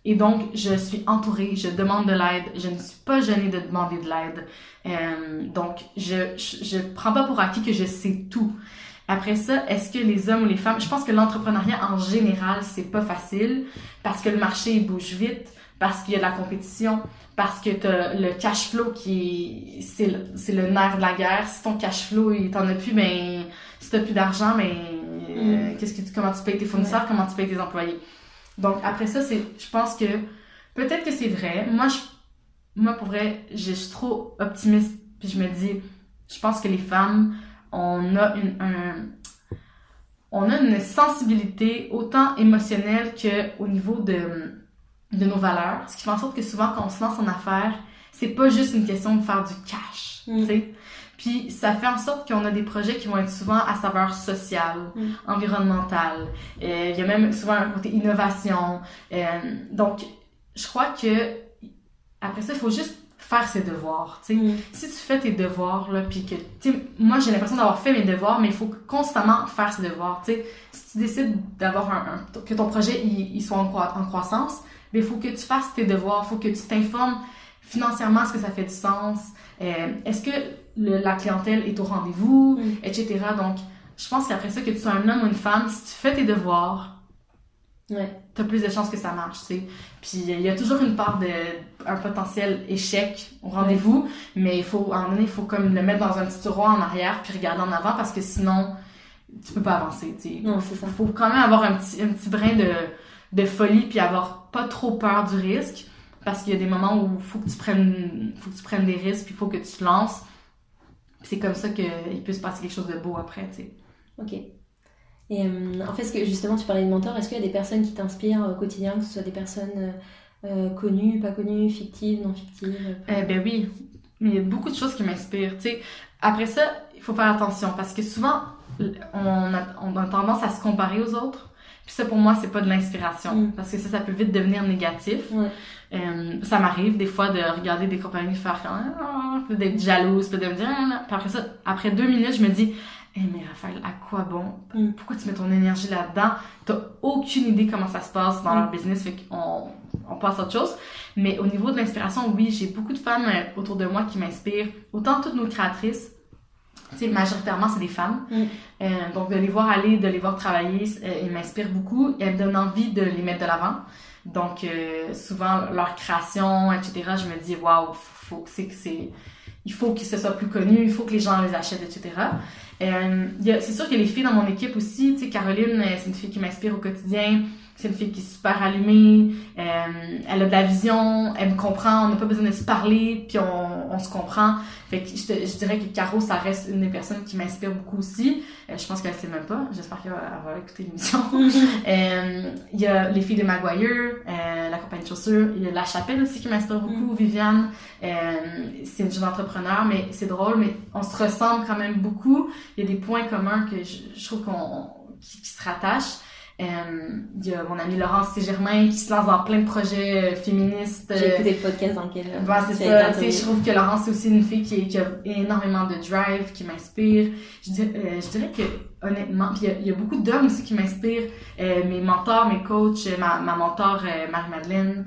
Et donc, je suis entourée, je demande de l'aide, je ne suis pas gênée de demander de l'aide. Euh, donc, je, je, je prends pas pour acquis que je sais tout. Après ça, est-ce que les hommes ou les femmes, je pense que l'entrepreneuriat en général, c'est pas facile parce que le marché il bouge vite, parce qu'il y a de la compétition, parce que t'as le cash flow qui est, c'est le, c'est le nerf de la guerre. Si ton cash flow, il t'en a plus, ben, si t'as plus d'argent, ben, euh, qu'est-ce que tu, comment tu payes tes fournisseurs, comment tu payes tes employés? Donc, après ça, c'est, je pense que, peut-être que c'est vrai. Moi, je, moi, pour vrai, je suis trop optimiste, puis je me dis, je pense que les femmes, on a une, on a une sensibilité autant émotionnelle que au niveau de, de nos valeurs. Ce qui fait en sorte que souvent, quand on se lance en affaires, c'est pas juste une question de faire du cash, tu sais. Puis ça fait en sorte qu'on a des projets qui vont être souvent à saveur sociale, mm. environnementale. Euh, il y a même souvent un côté innovation. Euh, donc, je crois que après ça, il faut juste faire ses devoirs. Mm. Si tu fais tes devoirs, là, puis que, moi j'ai l'impression d'avoir fait mes devoirs, mais il faut constamment faire ses devoirs. tu sais. Si tu décides d'avoir un, que ton projet il, soit en, en croissance, il faut que tu fasses tes devoirs, il faut que tu t'informes financièrement est-ce que ça fait du sens, euh, est-ce que la clientèle est au rendez-vous, mm. etc. Donc, je pense qu'après ça, que tu sois un homme ou une femme, si tu fais tes devoirs, ouais. tu as plus de chances que ça marche, tu sais. Puis il y a toujours une part de un potentiel échec au rendez-vous, mais il faut, à un moment donné, il faut comme le mettre dans un petit tiroir en arrière puis regarder en avant parce que sinon, tu peux pas avancer, tu sais. Non, c'est ça. Faut quand même avoir un petit, un petit brin de, de folie puis avoir pas trop peur du risque parce qu'il y a des moments où il faut que tu prennes faut que tu prennes des risques puis il faut que tu te lances c'est comme ça qu'il peut se passer quelque chose de beau après tu sais. Ok. Et euh, en fait ce que justement tu parlais de mentors est-ce qu'il y a des personnes qui t'inspirent au quotidien que ce soit des personnes euh, euh, connues pas connues fictives non fictives eh ben oui. Il y a beaucoup de choses qui m'inspirent tu sais. Après ça il faut faire attention parce que souvent on a, on a tendance à se comparer aux autres puis ça, pour moi, c'est pas de l'inspiration. Mm. Parce que ça, ça peut vite devenir négatif. Euh, ça m'arrive des fois de regarder des compagnies faire ah, d'être jalouse, de me dire, ah, puis après ça, après deux minutes, je me dis, eh mais Raphaël, à quoi bon? Mm. Pourquoi tu mets ton énergie là-dedans? T'as aucune idée comment ça se passe dans leur mm. business, fait qu'on on passe à autre chose. Mais au niveau de l'inspiration, oui, j'ai beaucoup de femmes euh, autour de moi qui m'inspirent. Autant toutes nos créatrices, sais, majoritairement, c'est des femmes. Mm. Euh, donc, de les voir aller, de les voir travailler, euh, ils m'inspirent beaucoup. Elles me donnent envie de les mettre de l'avant. Donc, euh, souvent, leur création, etc., je me dis, waouh, faut, c'est que c'est, il faut que ce soit plus connu, il faut que les gens les achètent, etc. C'est sûr qu'il y a les filles dans mon équipe aussi. Tu sais, Caroline, c'est une fille qui m'inspire au quotidien. C'est une fille qui est super allumée, euh, elle a de la vision, elle me comprend, on n'a pas besoin de se parler, puis on, on se comprend. Fait que je, je, dirais que Caro, ça reste une des personnes qui m'inspire beaucoup aussi. Euh, je pense qu'elle sait même pas, j'espère qu'elle va, va, écouter l'émission. euh, il y a les filles de Maguire, euh, la compagnie de chaussures, il y a La Chapelle aussi qui m'inspire beaucoup, mm. Viviane. Euh, c'est une jeune entrepreneur, mais c'est drôle, mais on se ressemble quand même beaucoup. Il y a des points communs que je, je trouve qu'on qui, qui se rattachent. Euh, il y a mon ami Laurence C. Germain qui se lance dans plein de projets euh, féministes. J'ai écouté le podcast dans lequel. Euh, bah, c'est ça. Tu sais, je trouve que Laurence c'est aussi une fille qui, qui, a énormément de drive, qui m'inspire. Je, je, dirais que honnêtement, puis il y, a beaucoup d'hommes aussi qui m'inspirent. mes mentors, mes coachs, ma, ma mentor Marie-Madeleine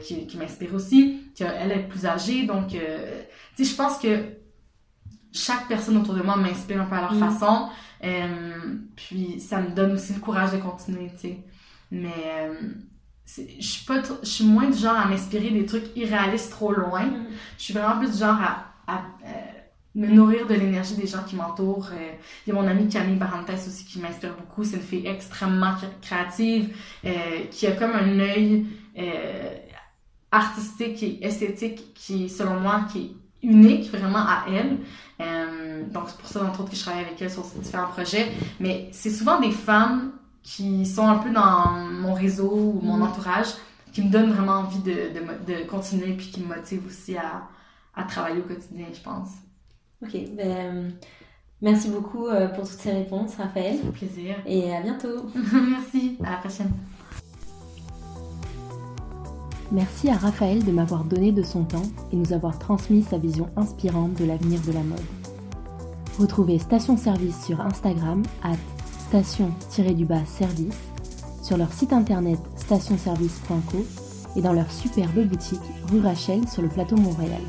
qui, qui m'inspire aussi. Qui, elle est plus âgée, donc tu sais, je pense que chaque personne autour de moi m'inspire un peu à leur mm. façon. Euh, puis ça me donne aussi le courage de continuer, tu sais. Mais euh, je suis pas je suis moins du genre à m'inspirer des trucs irréalistes trop loin. Mm. Je suis vraiment plus du genre à, à euh, me nourrir de l'énergie des gens qui m'entourent. Il y a mon amie Camille Barantes aussi qui m'inspire beaucoup. C'est une fille extrêmement créative, qui a comme un œil artistique et esthétique qui, selon moi, qui est unique vraiment à elle. Euh, donc, c'est pour ça, entre autres, que je travaille avec elle sur différents projets. Mais c'est souvent des femmes qui sont un peu dans mon réseau ou mon mm. entourage qui me donnent vraiment envie de, de, de continuer puis qui me motivent aussi à, à travailler au quotidien, je pense. Ok, ben, merci beaucoup euh, pour toutes ces réponses, Raphaël. Un plaisir. Et à bientôt. merci, à la prochaine. Merci à Raphaël de m'avoir donné de son temps et nous avoir transmis sa vision inspirante de l'avenir de la mode. Retrouvez Station Service sur Instagram, at station-service, sur leur site internet stationservice.co et dans leur superbe boutique rue Rachel sur le plateau Montréal.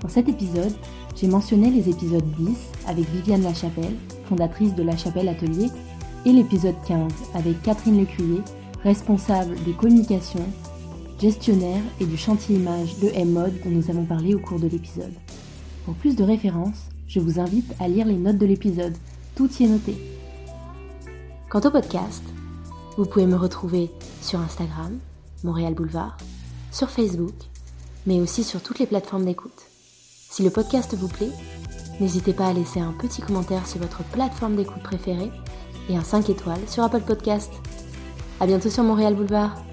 Dans cet épisode, j'ai mentionné les épisodes 10 avec Viviane Lachapelle, fondatrice de La Chapelle Atelier, et l'épisode 15 avec Catherine Lecuyer, responsable des communications gestionnaire et du chantier image de M-Mode dont nous avons parlé au cours de l'épisode. Pour plus de références, je vous invite à lire les notes de l'épisode, tout y est noté. Quant au podcast, vous pouvez me retrouver sur Instagram, Montréal Boulevard, sur Facebook, mais aussi sur toutes les plateformes d'écoute. Si le podcast vous plaît, n'hésitez pas à laisser un petit commentaire sur votre plateforme d'écoute préférée et un 5 étoiles sur Apple Podcast. À bientôt sur Montréal Boulevard.